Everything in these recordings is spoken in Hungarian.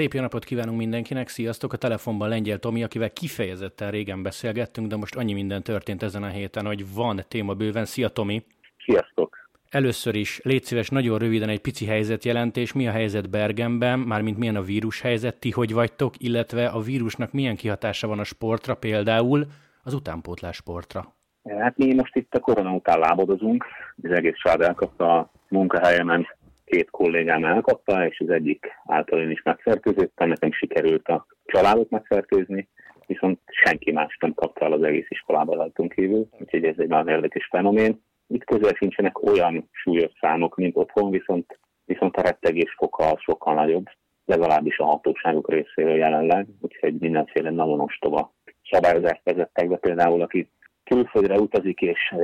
Szép jó napot kívánunk mindenkinek, sziasztok! A telefonban Lengyel Tomi, akivel kifejezetten régen beszélgettünk, de most annyi minden történt ezen a héten, hogy van téma bőven. Szia Tomi! Sziasztok! Először is légy szíves, nagyon röviden egy pici helyzetjelentés. Mi a helyzet Bergenben, mármint milyen a vírus helyzet, ti hogy vagytok, illetve a vírusnak milyen kihatása van a sportra, például az utánpótlás sportra? Hát mi most itt a korona után lábadozunk, az egész család elkapta a munkahelyemen, két kollégám elkapta, és az egyik által én is megfertőzöttem, nekem sikerült a családot megfertőzni, viszont senki más nem kapta el az egész iskolában rajtunk kívül, úgyhogy ez egy nagyon érdekes fenomén. Itt közel sincsenek olyan súlyos számok, mint otthon, viszont, viszont a rettegés foka sokkal nagyobb, legalábbis a hatóságok részéről jelenleg, úgyhogy mindenféle nagyon ostoba szabályozást vezettek be, például aki külföldre utazik, és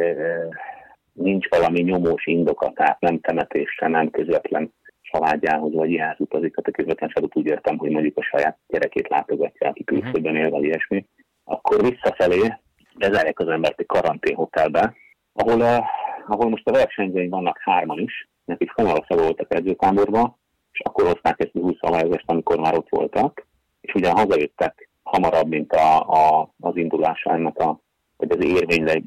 nincs valami nyomós indoka, tehát nem temetésre, nem közvetlen családjához vagy ilyenhez utazik, tehát a közvetlen családot úgy értem, hogy mondjuk a saját gyerekét látogatja, aki mhm. külföldön él, vagy ilyesmi, akkor visszafelé bezárják az embert egy karanténhotelbe, ahol, uh, ahol most a versenyzőink vannak hárman is, nekik Szanyalaszra voltak edzőtáborban, és akkor hozták ezt a 20 szabályozást, amikor már ott voltak, és ugyan hazajöttek hamarabb, mint a, a, az indulása ennek a, vagy az érvénybe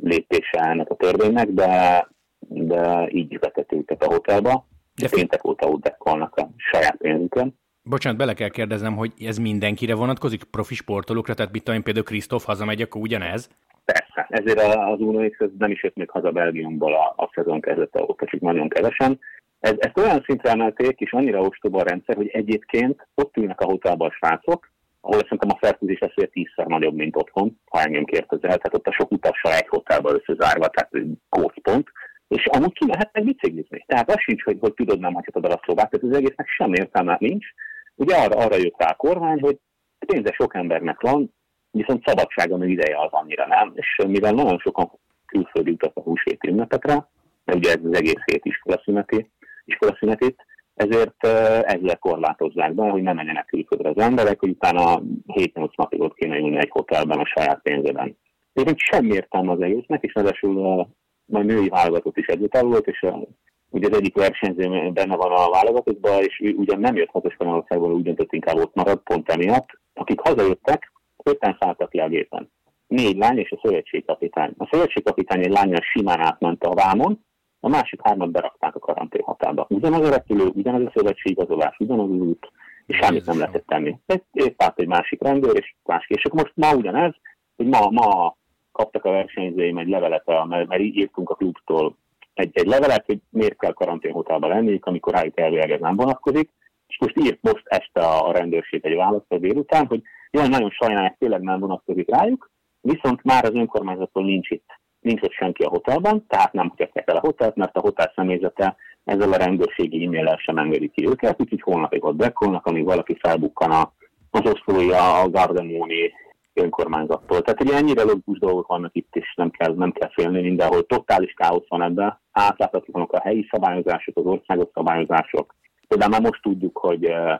lépése ennek a törvénynek, de, de így vetett őket a hotelba. De péntek óta ott dekkolnak a saját pénzükön. Bocsánat, bele kell kérdeznem, hogy ez mindenkire vonatkozik, profi sportolókra, tehát mit tudom például Krisztóf hazamegy, akkor ugyanez? Persze, ezért az Unix nem is jött még haza Belgiumból a, a szezon kezdete óta, csak nagyon kevesen. Ez, ezt olyan szintre emelték, és annyira ostoba a rendszer, hogy egyébként ott ülnek a hotelban a srácok, ahol szerintem a fertőzés esélye tízszer nagyobb, mint otthon, ha engem kérdezel, tehát ott a sok utassal egy hotelba összezárva, tehát gócpont, és amúgy ki lehet meg biciklizni. Tehát az sincs, hogy, hogy tudod, nem hagyhatod el a szobát, tehát az egésznek sem értelme nincs. Ugye arra, arra jött rá a kormány, hogy pénze sok embernek van, viszont szabadsága meg ideje az annyira nem. És mivel nagyon sokan külföldi utat a húsvéti ünnepekre, mert ugye ez az egész hét iskolaszüneti, iskolaszünetét, ezért ezzel korlátozzák be, hogy ne menjenek külföldre az emberek, hogy utána 7-8 napig ott kéne ülni egy hotelben a saját pénzében. Egyébként semmi értelme az egésznek, és ráadásul a, a női válogatott is együtt volt, és a, ugye az egyik versenyző benne van a válogatottban, és ugyan nem jött haza Spanyolországból, úgy döntött inkább ott marad, pont emiatt. Akik hazajöttek, öten szálltak le a gépen. Négy lány és a szövetségkapitány. A szövetségkapitány egy lányjal simán átment a vámon, a másik hármat berakták a karanténhatába. Ugyanaz a repülő, ugyanaz a szövetségigazolás, ugyanaz az út, és semmit nem lehetett tenni. Épp át egy másik rendőr, és másik. És akkor most ma ugyanez, hogy ma, ma kaptak a versenyzőim egy levelet, mert, mert így írtunk a klubtól egy, egy levelet, hogy miért kell karanténhotelba lenni, amikor rájuk elvileg ez nem vonatkozik, és most írt most este a rendőrség egy választ a délután, hogy jaj, nagyon sajnálják, tényleg nem vonatkozik rájuk, viszont már az önkormányzattól nincs itt nincs ott senki a hotelban, tehát nem hagyják el a hotelt, mert a hotel személyzete ezzel a rendőrségi e-maillel sem engedi ki őket, úgyhogy holnapig ott bekolnak, amíg valaki felbukkan az oszlója a Gardemoni önkormányzattól. Tehát ugye ennyire logikus dolgok vannak itt is, nem kell, nem kell félni mindenhol. Totális káosz van ebben. Átláthatatlanok a helyi szabályozások, az országos szabályozások. Például már most tudjuk, hogy uh,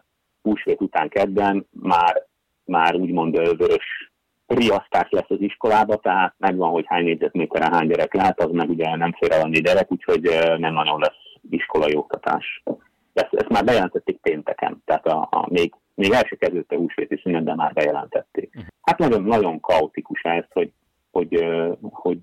húsvét után kedden már, már úgymond vörös riasztás lesz az iskolába, tehát megvan, hogy hány négyzetméteren hány gyerek lehet, az meg ugye nem fér el annyi gyerek, úgyhogy nem nagyon lesz iskolai oktatás. Ezt, ezt már bejelentették pénteken, tehát a, a még, még el se kezdődte húsvéti szünet, de már bejelentették. Mhm. Hát nagyon, nagyon kaotikus ez, hogy, hogy, hogy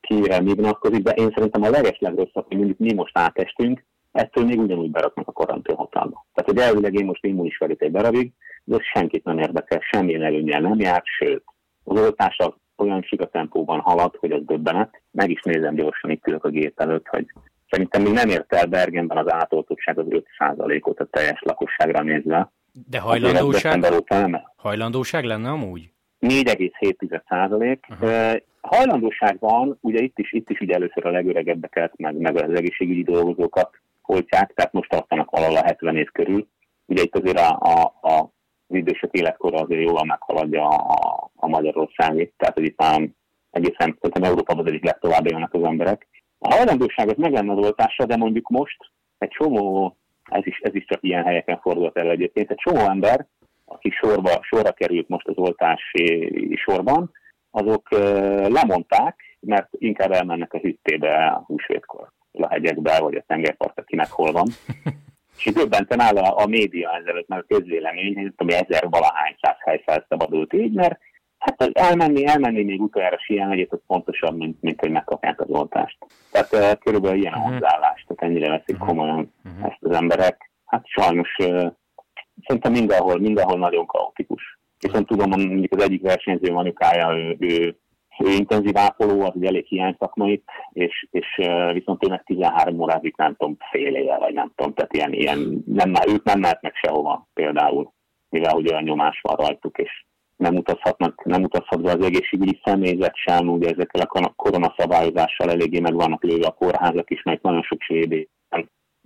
kire mi vonatkozik, de én szerintem a legeslegrosszabb, hogy mondjuk mi most átestünk, ettől még ugyanúgy beraknak a karanténhotelba. Tehát, hogy elvileg én most immunis vagyok egy darabig, de ez senkit nem érdekel, semmilyen előnyel nem jár, sőt, az oltás olyan siga tempóban halad, hogy az döbbenet. Meg is nézem gyorsan, itt ülök a gép előtt, hogy szerintem még nem ért el Bergenben az átoltottság az 5%-ot a teljes lakosságra nézve. De hajlandóság, hajlandóság lenne amúgy? 4,7 százalék. Uh-huh. Hajlandóság van, ugye itt is, itt is ugye először a legöregebbeket, meg, meg az egészségügyi dolgozókat oltják, tehát most tartanak valahol a 70 év körül. Ugye itt azért a, a, a az idősek életkora azért jól meghaladja a, a Magyarországi, tehát hogy itt már egészen szerintem Európában az egyik legtovább élnek az emberek. A hajlandóság az meg lenne az oltásra, de mondjuk most egy csomó, ez is, ez is csak ilyen helyeken fordult el egyébként, egy csomó ember, aki sorba, sorra került most az oltási sorban, azok lemondták, mert inkább elmennek a hüttébe a húsvétkor, a hegyekbe, vagy a tengerpart, akinek hol van. És döbbenten áll a, a média ezelőtt, mert a közvélemény, ami ezer valahány száz hely felszabadult így, mert hát elmenni, elmenni még utoljára síelni, egyébként pontosabb, mint, mint hogy megkapják az oltást. Tehát uh, körülbelül ilyen mhm. hozzáállás, tehát ennyire veszik uh-huh. komolyan uh-huh. ezt az emberek. Hát sajnos uh, szerintem mindenhol, mindenhol nagyon kaotikus. Viszont tudom, mondjuk az egyik versenyző anyukája, ő ő intenzív ápoló, az egy elég hiány szakmait, és, és viszont meg 13 órázik, nem tudom, fél éve, vagy nem tudom, tehát ilyen, ilyen nem, ők nem mehetnek sehova például, mivel hogy olyan nyomás van rajtuk, és nem utazhatnak, nem utazhat be az egészségügyi személyzet sem, ugye ezekkel a koronaszabályozással eléggé meg vannak lőve a kórházak is, mert nagyon sok svéd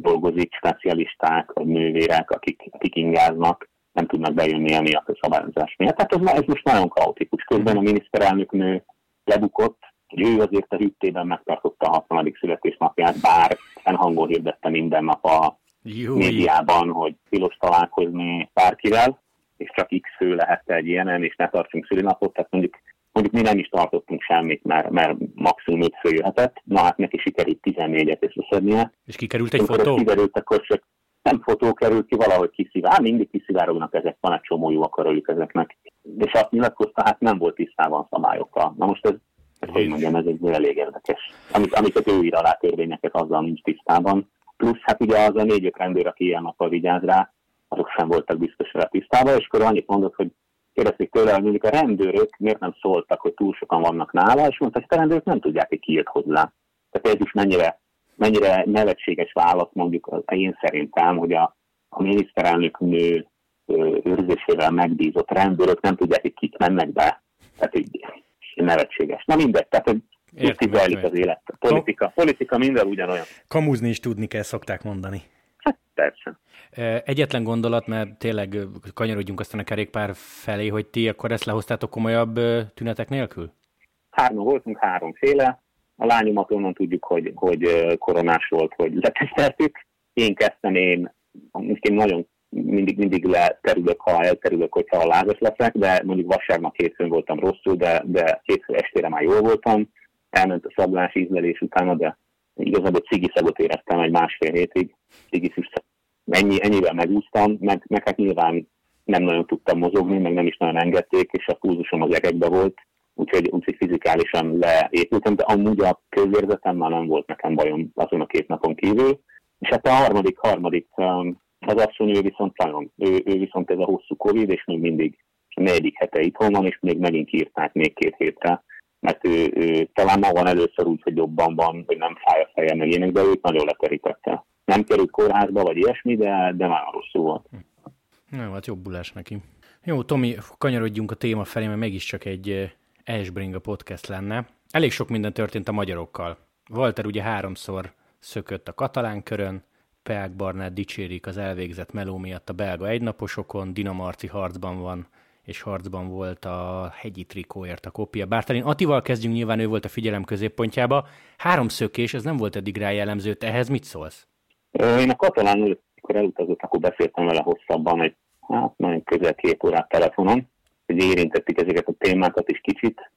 dolgozik, specialisták, vagy nővérek, akik, akik ingáznak, nem tudnak bejönni emiatt a szabályozás miatt. Tehát ez, ez most nagyon kaotikus. Közben a miniszterelnök nő lebukott, hogy ő azért a hűtében megtartotta a 60. születésnapját, bár fennhangon hirdette minden nap a Jó, médiában, hogy tilos találkozni bárkivel, és csak X fő lehet egy ilyenen, és ne tartsunk szülinapot, tehát mondjuk, mondjuk mi nem is tartottunk semmit, mert, mert maximum 5 fő jöhetett, na hát neki sikerült 14-et összeszednie. És kikerült egy fotó? Kiderült, akkor csak nem fotó került ki, valahogy kiszivár, mindig kiszivárognak ezek, van egy csomó jó akaroljuk ezeknek. És azt nyilatkozta, hát nem volt tisztában szabályokkal. Na most ez, ez hogy mondjam, ez egy elég érdekes. Amit, amiket ő ír alá törvényeket, azzal nincs tisztában. Plusz hát ugye az a négy-öt rendőr, aki ilyen nappal vigyáz rá, azok sem voltak biztos vele tisztában, és akkor annyit mondott, hogy kérdezték tőle, hogy mondjuk a rendőrök miért nem szóltak, hogy túl sokan vannak nála, és mondta, hogy a rendőrök nem tudják, hogy ki jött hozzá. Tehát ez is mennyire, mennyire nevetséges válasz mondjuk én szerintem, hogy a, a miniszterelnök nő őrzésével megbízott rendőrök nem tudják, hogy kik mennek be. Tehát így nevetséges. Na mindegy, tehát hogy itt zajlik az élet. A politika, politika minden ugyanolyan. Kamuzni is tudni kell, szokták mondani. Hát persze. Egyetlen gondolat, mert tényleg kanyarodjunk aztán a kerékpár felé, hogy ti akkor ezt lehoztátok komolyabb tünetek nélkül? Hárman voltunk, háromféle. A lányomat onnan tudjuk, hogy, hogy koronás volt, hogy leteszteltük. Én kezdtem, én, én nagyon mindig, mindig leterülök, ha elterülök, hogyha lázas leszek, de mondjuk vasárnap hétfőn voltam rosszul, de, de hétfő estére már jól voltam. Elment a szablás ízlelés utána, de igazából cigiszagot éreztem egy másfél hétig. Cigiszűs ennyi, ennyivel megúsztam, meg, meg hát nyilván nem nagyon tudtam mozogni, meg nem is nagyon engedték, és a pulzusom az egekbe volt, úgyhogy, úgyhogy fizikálisan leépültem, de amúgy a közérzetem már nem volt nekem bajom azon a két napon kívül. És hát a harmadik, harmadik um, az asszony, ő viszont nagyon, ő, ő viszont ez a hosszú Covid, és még mindig a negyedik hete itthon van, és még megint írták még két hétre, mert ő, ő talán ma van először úgy, hogy jobban van, hogy nem fáj a feje, meg ének, de őt nagyon leterítette nem került kórházba, vagy ilyesmi, de, de már rosszul volt. Na, hát jobbulás neki. Jó, Tomi, kanyarodjunk a téma felé, mert mégiscsak egy Esbringa podcast lenne. Elég sok minden történt a magyarokkal. Walter ugye háromszor szökött a katalán körön, Peák Barnett dicsérik az elvégzett meló miatt a belga egynaposokon, Dinamarci harcban van, és harcban volt a hegyi trikóért a kopia. Bártalin Atival kezdjünk, nyilván ő volt a figyelem középpontjába. Három szökés, ez nem volt eddig rá jellemző. Te ehhez mit szólsz? Én a katalánul, amikor elutazott, akkor beszéltem vele hosszabban, egy hát nagyon közel két órát telefonon, hogy érintettük ezeket a témákat is kicsit.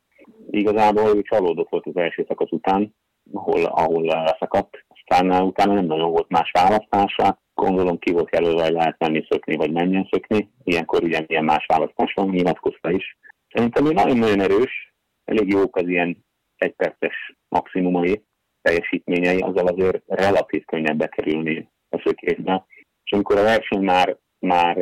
Igazából ő csalódott volt az első szakasz után, ahol, ahol leszakadt. Aztán utána nem nagyon volt más választása. Gondolom ki volt jelölve, hogy lehet menni szökni, vagy menjen szökni. Ilyenkor ugye ilyen más választás van, nyilatkozta is. Szerintem ő nagyon-nagyon erős, elég jók az ilyen egyperces maximumai, teljesítményei, azzal azért relatív könnyebb bekerülni a szökésbe. És amikor a verseny már, már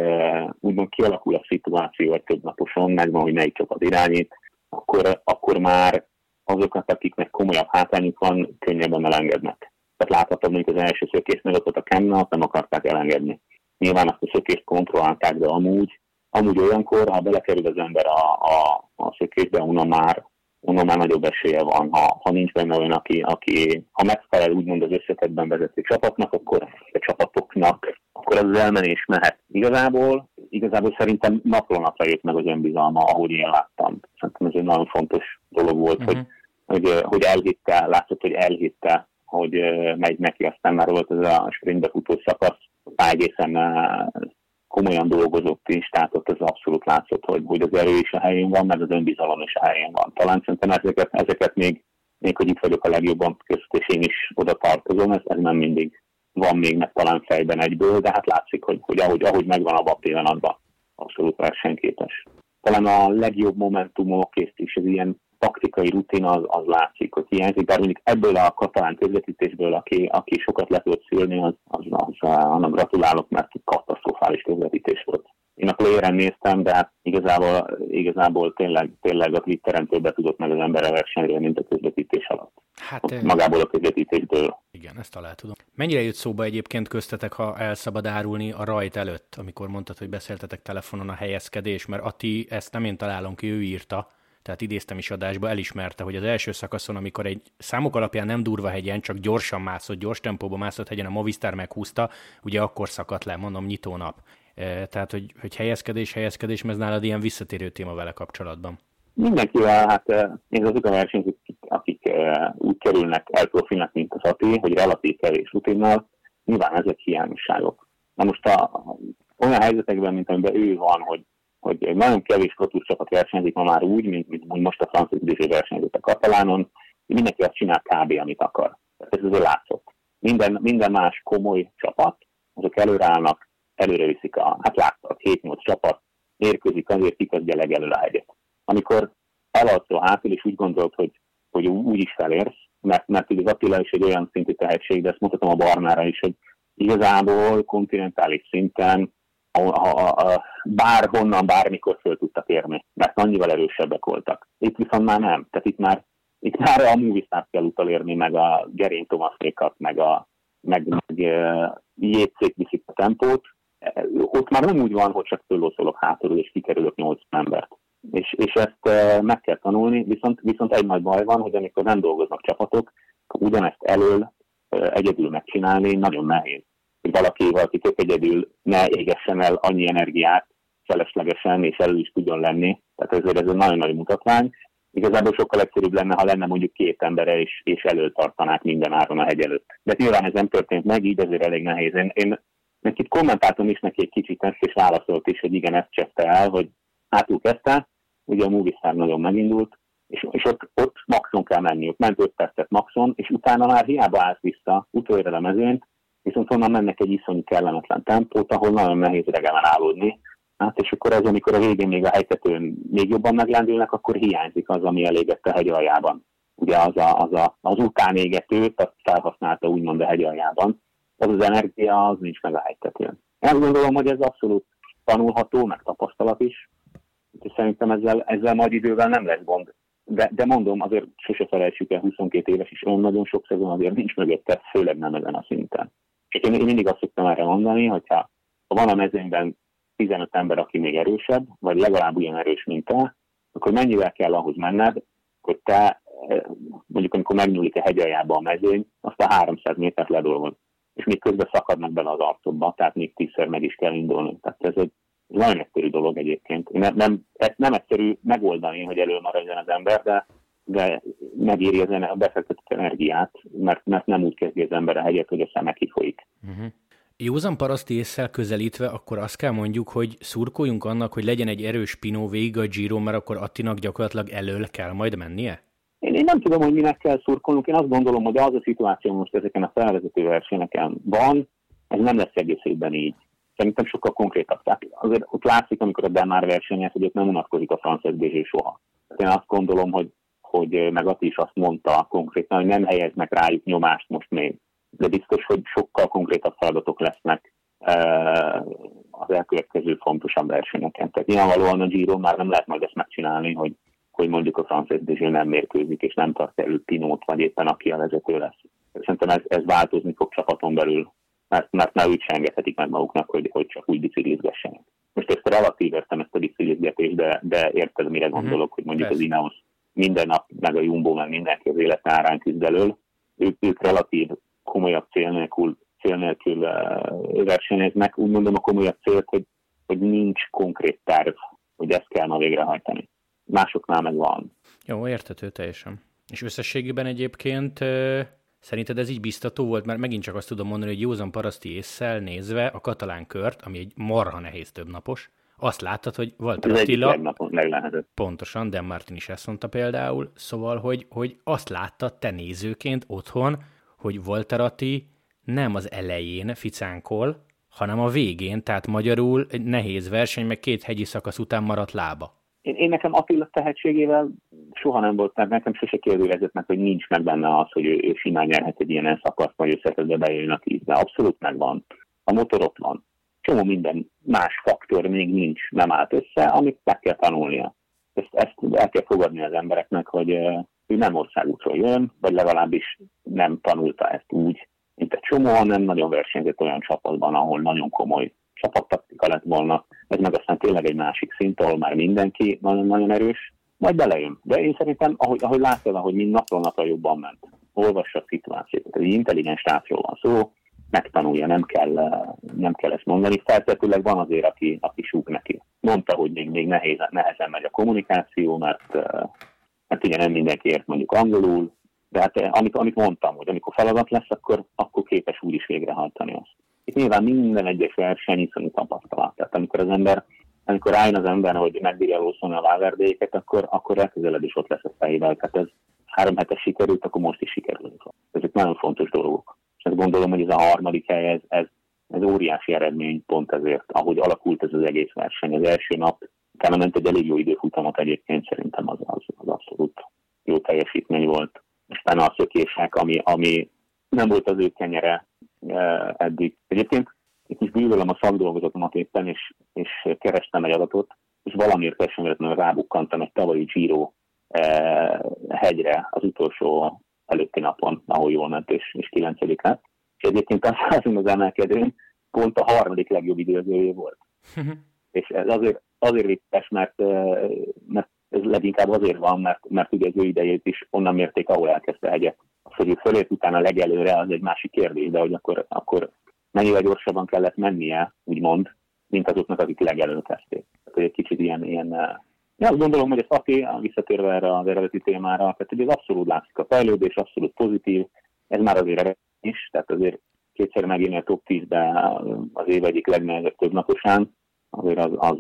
úgymond kialakul a szituáció egy több naposon, megvan, hogy melyik csapat irányít, akkor, akkor már azokat, akiknek komolyabb hátrányuk van, könnyebben elengednek. Tehát láthatom, hogy az első szökésnél ott a Kemna, nem akarták elengedni. Nyilván azt a szökést kontrollálták, de amúgy, amúgy olyankor, ha belekerül az ember a, a, a szökésbe, onnan már, onnan már nagyobb esélye van. Ha, ha nincs benne olyan, aki, aki ha megfelel úgymond az összetetben vezető csapatnak, akkor a csapatoknak, akkor az elmenés mehet. Igazából, igazából szerintem napról napra jött meg az önbizalma, ahogy én láttam. Szerintem ez egy nagyon fontos dolog volt, uh-huh. hogy, hogy, hogy elhitte, látszott, hogy elhitte, hogy megy neki, aztán már volt ez a sprintbe futó szakasz, egészen komolyan dolgozott is, tehát ott az abszolút látszott, hogy, hogy az erő is a helyén van, meg az önbizalom is a helyén van. Talán szerintem ezeket, ezeket még, még hogy itt vagyok a legjobban közt, és én is oda tartozom, ez, ez nem mindig van még meg talán fejben egyből, de hát látszik, hogy, hogy ahogy, ahogy megvan a pillanatban, abszolút versenyképes. Talán a legjobb momentumok és, és az ilyen taktikai rutin az, az látszik, hogy hiányzik, bár mondjuk ebből a katalán közvetítésből, aki, aki sokat le tudott szülni, az, az, az, annak gratulálok, mert katasztrofális közvetítés volt. Én a player néztem, de hát igazából, igazából tényleg, tényleg a Twitteren többet tudott meg az ember a versenyről, mint a közvetítés alatt. Hát, magából a közvetítésből. Igen, ezt alá tudom. Mennyire jött szóba egyébként köztetek, ha el szabad árulni a rajt előtt, amikor mondtad, hogy beszéltetek telefonon a helyezkedés, mert Ati, ezt nem én találom ki, ő írta, tehát idéztem is adásba, elismerte, hogy az első szakaszon, amikor egy számok alapján nem durva hegyen, csak gyorsan mászott, gyors tempóban mászott hegyen, a Movistar meghúzta, ugye akkor szakadt le, mondom, nyitó nap. E, tehát, hogy, hogy helyezkedés, helyezkedés, mert nálad ilyen visszatérő téma vele kapcsolatban. Mindenkivel, hát én azok a versenyzők, akik úgy kerülnek el profinak, mint az Ati, hogy relatív kevés rutinnal, nyilván ezek hiányosságok. Na most a, olyan helyzetekben, mint amiben ő van, hogy hogy nagyon kevés protus csapat versenyzik ma már úgy, mint, mint most a francia üdésé versenyzők a katalánon, mindenki azt csinál kb. amit akar. Ez azért látszott. Minden, minden más komoly csapat, azok előreállnak, előre viszik a, hát láttad, 7-8 csapat, mérkőzik azért, a legelő a hegyet. Amikor eladsz a hátul, és úgy gondolt, hogy, hogy úgy is felérsz, mert, mert az Attila is egy olyan szintű tehetség, de ezt mutatom a Barnára is, hogy igazából kontinentális szinten a, a, a, bárhonnan, bármikor föl tudtak érni, mert annyival erősebbek voltak. Itt viszont már nem. Tehát itt már, itt már a Movistar kell utalérni, meg a Gerény Tomasékat, meg a meg, meg uh, viszik a tempót. Ott már nem úgy van, hogy csak föllószolok hátul, és kikerülök 8 embert. És, és ezt meg kell tanulni, viszont, viszont egy nagy baj van, hogy amikor nem dolgoznak csapatok, ugyanezt elől egyedül megcsinálni nagyon nehéz hogy valaki, valaki tök egyedül ne égessen el annyi energiát feleslegesen, és elő is tudjon lenni. Tehát ezért ez egy nagyon nagy mutatvány. Igazából sokkal egyszerűbb lenne, ha lenne mondjuk két embere, és, és előtartanák minden áron a hegy előtt. De nyilván ez nem történt meg, így ezért elég nehéz. Én, én nekik kommentáltam is neki egy kicsit ezt, és válaszolt is, hogy igen, ezt cseszte el, hogy hátul kezdte, ugye a Movistar nagyon megindult, és, és ott, ott maxon kell menni, ott ment 5 percet maxon, és utána már hiába állt vissza utoljára a mezőnyt, viszont onnan mennek egy iszonyú kellemetlen tempót, ahol nagyon nehéz regenerálódni. Hát, és akkor ez, amikor a végén még a helytetőn még jobban meglendülnek, akkor hiányzik az, ami elégett a hegy aljában. Ugye az, a, az, a, az utánégetőt, azt felhasználta úgymond a hegy aljában. Az az energia, az nincs meg a helytetőn. Én gondolom, hogy ez abszolút tanulható, meg tapasztalat is. És szerintem ezzel, ezzel majd idővel nem lesz gond. De, de mondom, azért sose felejtsük el, 22 éves is olyan nagyon sok szezon azért nincs mögötte, főleg nem ezen a szinten. Csak én, én mindig azt szoktam erre mondani, hogyha ha van a mezőnyben 15 ember, aki még erősebb, vagy legalább olyan erős, mint te, akkor mennyivel kell ahhoz menned, hogy te, eh, mondjuk amikor megnyúlik a hegyaljába a mezőny, azt a 300 métert ledolgod. És még közben szakadnak bele az arcodba, tehát még tízszer meg is kell indulni. Tehát ez egy nagyon egyszerű dolog egyébként. Nem, nem, ezt nem egyszerű megoldani, hogy előmaradjon az ember, de de megéri az a befektetett energiát, mert, mert nem úgy kezdi az ember a hegyet, hogy a szeme kifolyik. Uh-huh. Józan paraszti észsel közelítve, akkor azt kell mondjuk, hogy szurkoljunk annak, hogy legyen egy erős Pinó végig a Giro, mert akkor Attinak gyakorlatilag elől kell majd mennie? Én, én nem tudom, hogy minek kell szurkolnunk. Én azt gondolom, hogy az a szituáció most ezeken a felvezető versenyeken van, ez nem lesz egész évben így. Szerintem sokkal konkrétabb. Tehát azért ott látszik, amikor a Demár versenyez, hogy ott nem unatkozik a francia soha. én azt gondolom, hogy hogy meg Ati is azt mondta konkrétan, hogy nem helyeznek rájuk nyomást most még. De biztos, hogy sokkal konkrétabb feladatok lesznek az elkövetkező fontosabb versenyeken. Tehát nyilvánvalóan a Giro már nem lehet majd ezt megcsinálni, hogy, hogy mondjuk a francia nem mérkőzik, és nem tart elő Pinót, vagy éppen aki a vezető lesz. Szerintem ez, ez változni fog csapaton belül, mert, mert már úgy sem engedhetik meg maguknak, hogy, hogy csak úgy biciklizgessenek. Most ezt relatív értem ezt a biciklizgetést, de, de érted, mire mhm. gondolok, hogy mondjuk az Ineos minden nap, meg a Jumbo, meg mindenki az élet árán küzd elől. Ők, ők relatív komolyabb cél nélkül, cél nélkül uh, versenyeznek. Úgy mondom a komolyabb célt, hogy, hogy nincs konkrét terv, hogy ezt kell ma végrehajtani. Másoknál meg van. Jó, értető teljesen. És összességében egyébként Szerinted ez így biztató volt? Mert megint csak azt tudom mondani, hogy józan paraszti észsel nézve a katalán kört, ami egy marha nehéz többnapos, azt láttad, hogy volt Attila, pontosan, de Martin is ezt mondta például, szóval, hogy, hogy azt láttad te nézőként otthon, hogy Walter Atti nem az elején ficánkol, hanem a végén, tehát magyarul egy nehéz verseny, meg két hegyi szakasz után maradt lába. Én, én nekem Attila tehetségével soha nem volt, mert nekem sose kérdőjelezett meg, hogy nincs meg benne az, hogy ő, ő simán nyerhet egy ilyen szakaszt, vagy összetetve bejön a tízbe. Abszolút megvan. A motor ott van. Csomó minden más faktor még nincs, nem állt össze, amit meg kell tanulnia. Ezt, ezt el kell fogadni az embereknek, hogy ő nem országútról jön, vagy legalábbis nem tanulta ezt úgy, mint egy csomó, hanem nagyon versenyzett olyan csapatban, ahol nagyon komoly csapattaktika lett volna, ez meg aztán tényleg egy másik szint, ahol már mindenki nagyon-nagyon erős, majd belejön. De én szerintem, ahogy, ahogy látod, hogy mind napról napra jobban ment, olvassa a szituációt, egy intelligens srácról van szó, megtanulja, nem kell, nem kell ezt mondani. Feltetőleg van azért, aki, aki súg neki. Mondta, hogy még, még nehéz, nehezen megy a kommunikáció, mert, mert ugye nem mindenki ért mondjuk angolul, de hát amit, amit mondtam, hogy amikor feladat lesz, akkor, akkor képes úgy is végrehajtani azt. Itt nyilván minden egyes verseny iszonyú tapasztalat. Tehát amikor az ember, amikor rájön az ember, hogy megbírja lószolni a vágerdéket, akkor, akkor legközelebb is ott lesz a fejével. Tehát ez három hetes sikerült, akkor most is sikerült. Ezek nagyon fontos dolgok. És azt gondolom, hogy ez a harmadik hely, ez, ez, ez óriási eredmény pont ezért, ahogy alakult ez az egész verseny. Az első nap utána ment egy elég jó időfutamot egyébként, szerintem az, az, az abszolút jó teljesítmény volt. Aztán a szökések, ami, ami nem volt az ő kenyere, eddig. Egyébként itt is bűvölöm a szakdolgozatomat éppen, és, és kerestem egy adatot, és valamiért teljesen rábukkantam egy tavalyi Giro eh, hegyre az utolsó előtti napon, ahol jól ment, és, és 9 lett. És egyébként az, az emelkedőn pont a harmadik legjobb időzője volt. és ez azért, azért vicces, mert, mert ez leginkább azért van, mert, mert ugye az ő idejét is onnan mérték, ahol elkezdte hegyet hogy ő fölért utána legelőre, az egy másik kérdés, de hogy akkor, akkor mennyivel gyorsabban kellett mennie, úgymond, mint azoknak, akik legelőtt kezdték. Tehát, egy kicsit ilyen, ilyen Ja, azt gondolom, hogy a Fati, visszatérve erre az eredeti témára, tehát hogy ez abszolút látszik a fejlődés, abszolút pozitív, ez már azért is, tehát azért kétszer megint a top 10-ben az év egyik legnehezebb több naposán, azért az, az,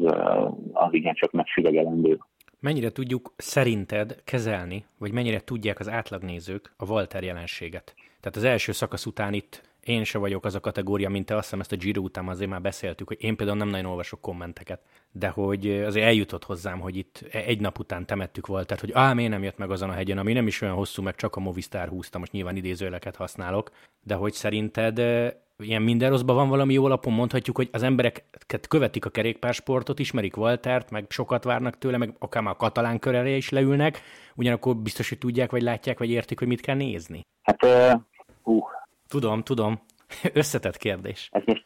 az igencsak megsüvegelendő. Mennyire tudjuk szerinted kezelni, vagy mennyire tudják az átlagnézők a Walter jelenséget? Tehát az első szakasz után itt én se vagyok az a kategória, mint te, azt hiszem ezt a Giro után azért már beszéltük, hogy én például nem nagyon olvasok kommenteket, de hogy azért eljutott hozzám, hogy itt egy nap után temettük volt, tehát hogy ám én nem jött meg azon a hegyen, ami nem is olyan hosszú, meg csak a Movistar húzta, most nyilván idézőleket használok, de hogy szerinted ilyen minden rosszban van valami jó alapon, mondhatjuk, hogy az embereket követik a kerékpársportot, ismerik Waltert, meg sokat várnak tőle, meg akár már a katalán körelje is leülnek, ugyanakkor biztos, hogy tudják, vagy látják, vagy értik, hogy mit kell nézni. Hát, uh, uh. Tudom, tudom. Összetett kérdés. Ez most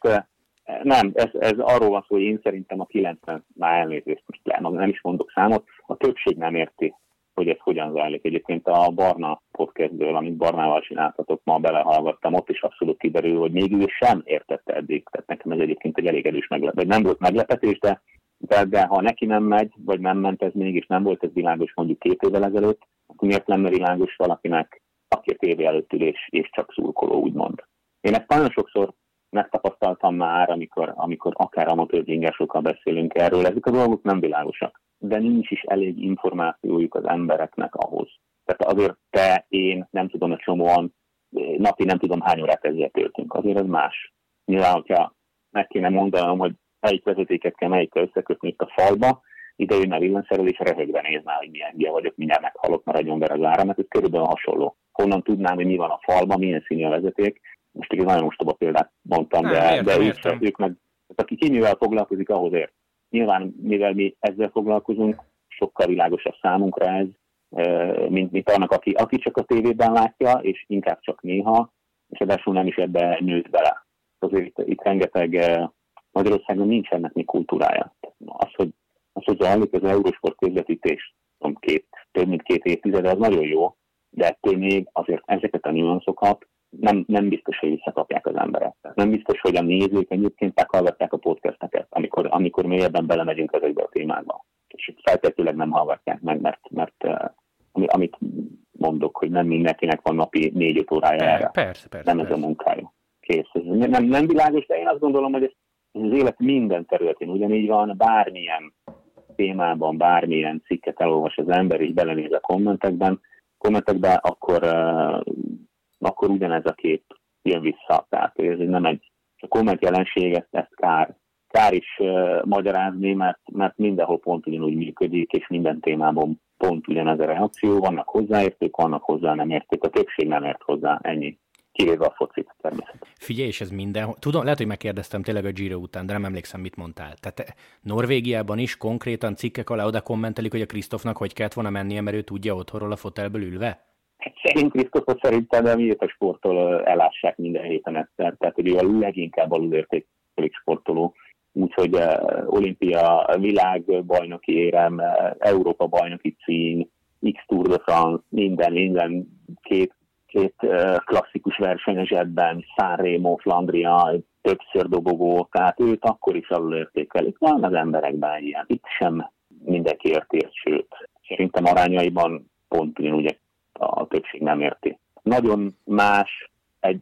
nem, ez, ez arról van szó, hogy én szerintem a 90, már elnézést most le, nem is mondok számot, a többség nem érti hogy ez hogyan zajlik. Egyébként a Barna podcastből, amit Barnával csináltatok, ma belehallgattam, ott is abszolút kiderül, hogy még ő sem értette eddig. Tehát nekem ez egyébként egy elég erős meglepetés. Nem volt meglepetés, de, de, de ha neki nem megy, vagy nem ment ez mégis, nem volt ez világos mondjuk két évvel ezelőtt, akkor miért lenne világos valakinek, aki a tévé előtt ül és, és csak szurkoló, úgymond. Én ezt nagyon sokszor megtapasztaltam már, amikor, amikor akár amatőrgyingásokkal beszélünk erről, ezek a dolgok nem világosak de nincs is elég információjuk az embereknek ahhoz. Tehát azért te, én, nem tudom, hogy csomóan napi nem tudom hány órát ezzel töltünk. Azért ez más. Nyilván, hogyha meg kéne mondanom, hogy melyik vezetéket kell melyikkel összekötni itt a falba, ide jön a villanyszerelés, röhögve nézne, hogy milyen hülye vagyok, mindjárt meghalok, maradjon be az áram, ez körülbelül hasonló. Honnan tudnám, hogy mi van a falban, milyen színű a vezeték. Most egy nagyon ostoba példát mondtam, nem, de, értem, de ők, ők meg, aki ki mivel foglalkozik, ahhoz ért. Nyilván, mivel mi ezzel foglalkozunk, sokkal világosabb számunkra ez, mint, mint annak, aki, aki csak a tévében látja, és inkább csak néha, és adásul nem is ebbe nőtt bele. Azért itt, itt rengeteg Magyarországon nincs ennek mi kultúrája. Az, hogy, az, hogy zajlik az Eurosport közvetítés, tudom, két, több mint két évtizede, az nagyon jó, de ettől még azért ezeket a nüanszokat nem, nem biztos, hogy visszakapják az emberek. Nem biztos, hogy a nézők egyébként meghallgatják a podcasteket, amikor, amikor mélyebben belemegyünk ezekbe a témákba. És feltétlenül nem hallgatják meg, mert, mert uh, amit mondok, hogy nem mindenkinek van napi négy-öt órája persze, erre. Persze, persze. Nem persze. ez a munkája. Kész. Ez nem, nem világos, de én azt gondolom, hogy ez, az élet minden területén ugyanígy van, bármilyen témában, bármilyen cikket elolvas az ember, és belenéz a kommentekben, kommentekben, akkor uh, akkor ugyanez a kép jön vissza. Tehát ez nem egy a komment jelenség, ezt, ezt kár, kár is uh, magyarázni, mert, mert mindenhol pont ugyanúgy működik, és minden témában pont ugyanez a reakció. Vannak hozzáértők, vannak hozzá nem értők, a többség nem ért hozzá, ennyi kivéve a focit természetesen. Figyelj, és ez minden, tudom, lehet, hogy megkérdeztem tényleg a Giro után, de nem emlékszem, mit mondtál. Tehát Norvégiában is konkrétan cikkek alá oda kommentelik, hogy a Krisztofnak hogy kellett volna mennie, mert ő tudja otthonról a fotelből ülve? Hát szerint Krisztofot szerintem nem miért a sporttól elássák minden héten egyszer. Tehát, hogy ő a leginkább alulértékelik sportoló. Úgyhogy uh, olimpia, világbajnoki érem, uh, Európa bajnoki cím, X Tour de France, minden, minden két két klasszikus verseny a zsebben, Sanremo, Flandria, többször dobogó, tehát őt akkor is alulértékelik. Van az emberekben ilyen. Itt sem mindenki érti, sőt, szerintem arányaiban pont ugyanúgy a többség nem érti. Nagyon más egy,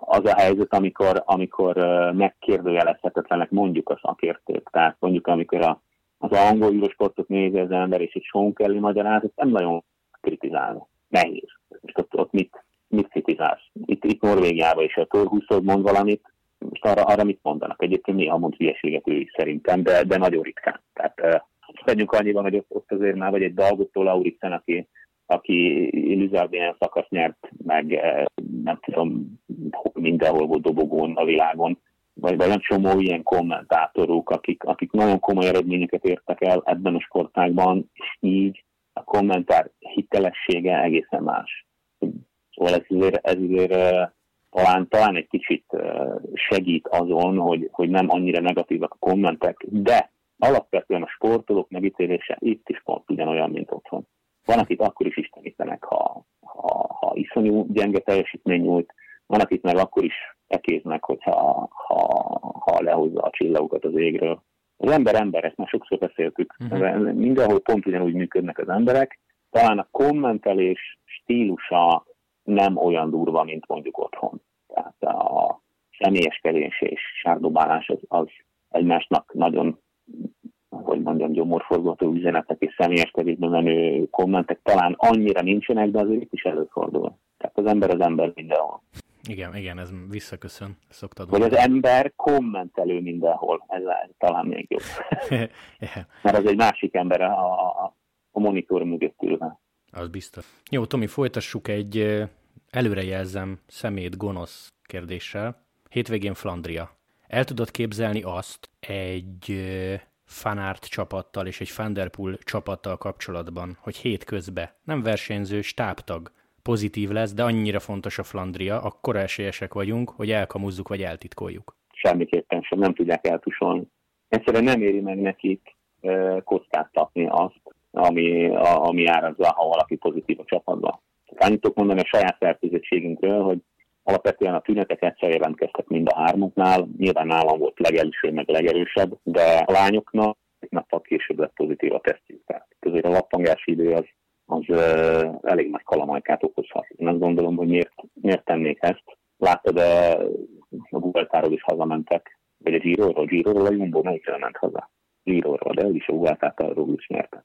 az a helyzet, amikor, amikor megkérdőjelezhetetlenek mondjuk a szakértők. Tehát mondjuk, amikor a, az angol űrsportot nézi az ember, és egy Sean Kelly magyarázat, nem nagyon kritizálni. Nehéz. Most ott, ott mit, mit kritizálsz? Itt, itt Norvégiában is a Torhuszod mond valamit, most arra, arra mit mondanak? Egyébként néha mond hülyeséget ő is szerintem, de, de nagyon ritkán. Tehát tegyünk annyiban, hogy ott, ott azért már vagy egy Dalgotto Lauricsen, aki, aki Lizardien szakasz nyert, meg nem tudom, mindenhol volt dobogón a világon, vagy, vagy egy csomó ilyen kommentátorok, akik, akik nagyon komoly eredményeket értek el ebben a sportágban, és így a kommentár hitelessége egészen más. Szóval ez azért, ez azért talán, talán egy kicsit segít azon, hogy, hogy nem annyira negatívak a kommentek, de alapvetően a sportolók megítélése itt is pont ugyanolyan, mint otthon. Van, akit akkor is istenítenek, ha, ha, ha iszonyú gyenge teljesítmény nyújt, van, akit meg akkor is ekéznek, hogyha ha, ha lehozza a csillagokat az égről. Az ember ember, ezt már sokszor beszéltük. Uh-huh. Mindenhol pont ugyanúgy működnek az emberek. Talán a kommentelés stílusa nem olyan durva, mint mondjuk otthon. Tehát a személyeskedés és sárdobálás az, az egymásnak nagyon, hogy mondjam, gyomorforgató üzenetek és személyeskedésben menő kommentek talán annyira nincsenek, de azért itt is előfordul. Tehát az ember az ember mindenhol. Igen, igen, ez visszaköszön, szoktad Vagy az ember kommentelő mindenhol, ez, ez talán még jobb. Mert az egy másik ember a, a, a monitor mögött ülve. Az biztos. Jó, Tomi, folytassuk egy előrejelzem szemét gonosz kérdéssel. Hétvégén Flandria. El tudod képzelni azt egy fanárt csapattal és egy Fanderpool csapattal kapcsolatban, hogy hétközben nem versenyző stábtag pozitív lesz, de annyira fontos a Flandria, akkor esélyesek vagyunk, hogy elkamuzzuk vagy eltitkoljuk. Semmiképpen sem, nem tudják eltusolni. Egyszerűen nem éri meg nekik kockáztatni azt, ami, a, ami árazza, ha valaki pozitív a csapatban. Annyit tudok mondani a saját fertőzöttségünkről, hogy alapvetően a tünetek egyszer jelentkeztek mind a hármuknál, nyilván nálam volt legelső, meg legerősebb, de a lányoknak egy nappal később lett pozitív a tesztjük. Tehát azért a lappangási idő az, az elég nagy kalamajkát okozhat. Én azt gondolom, hogy miért, miért tennék ezt. Láttad, de a Google-táról is hazamentek, vagy a Giro-ról, Giro-ról a Jumbo melyikre ment haza? Giro-ról, de is a arról is nyerte.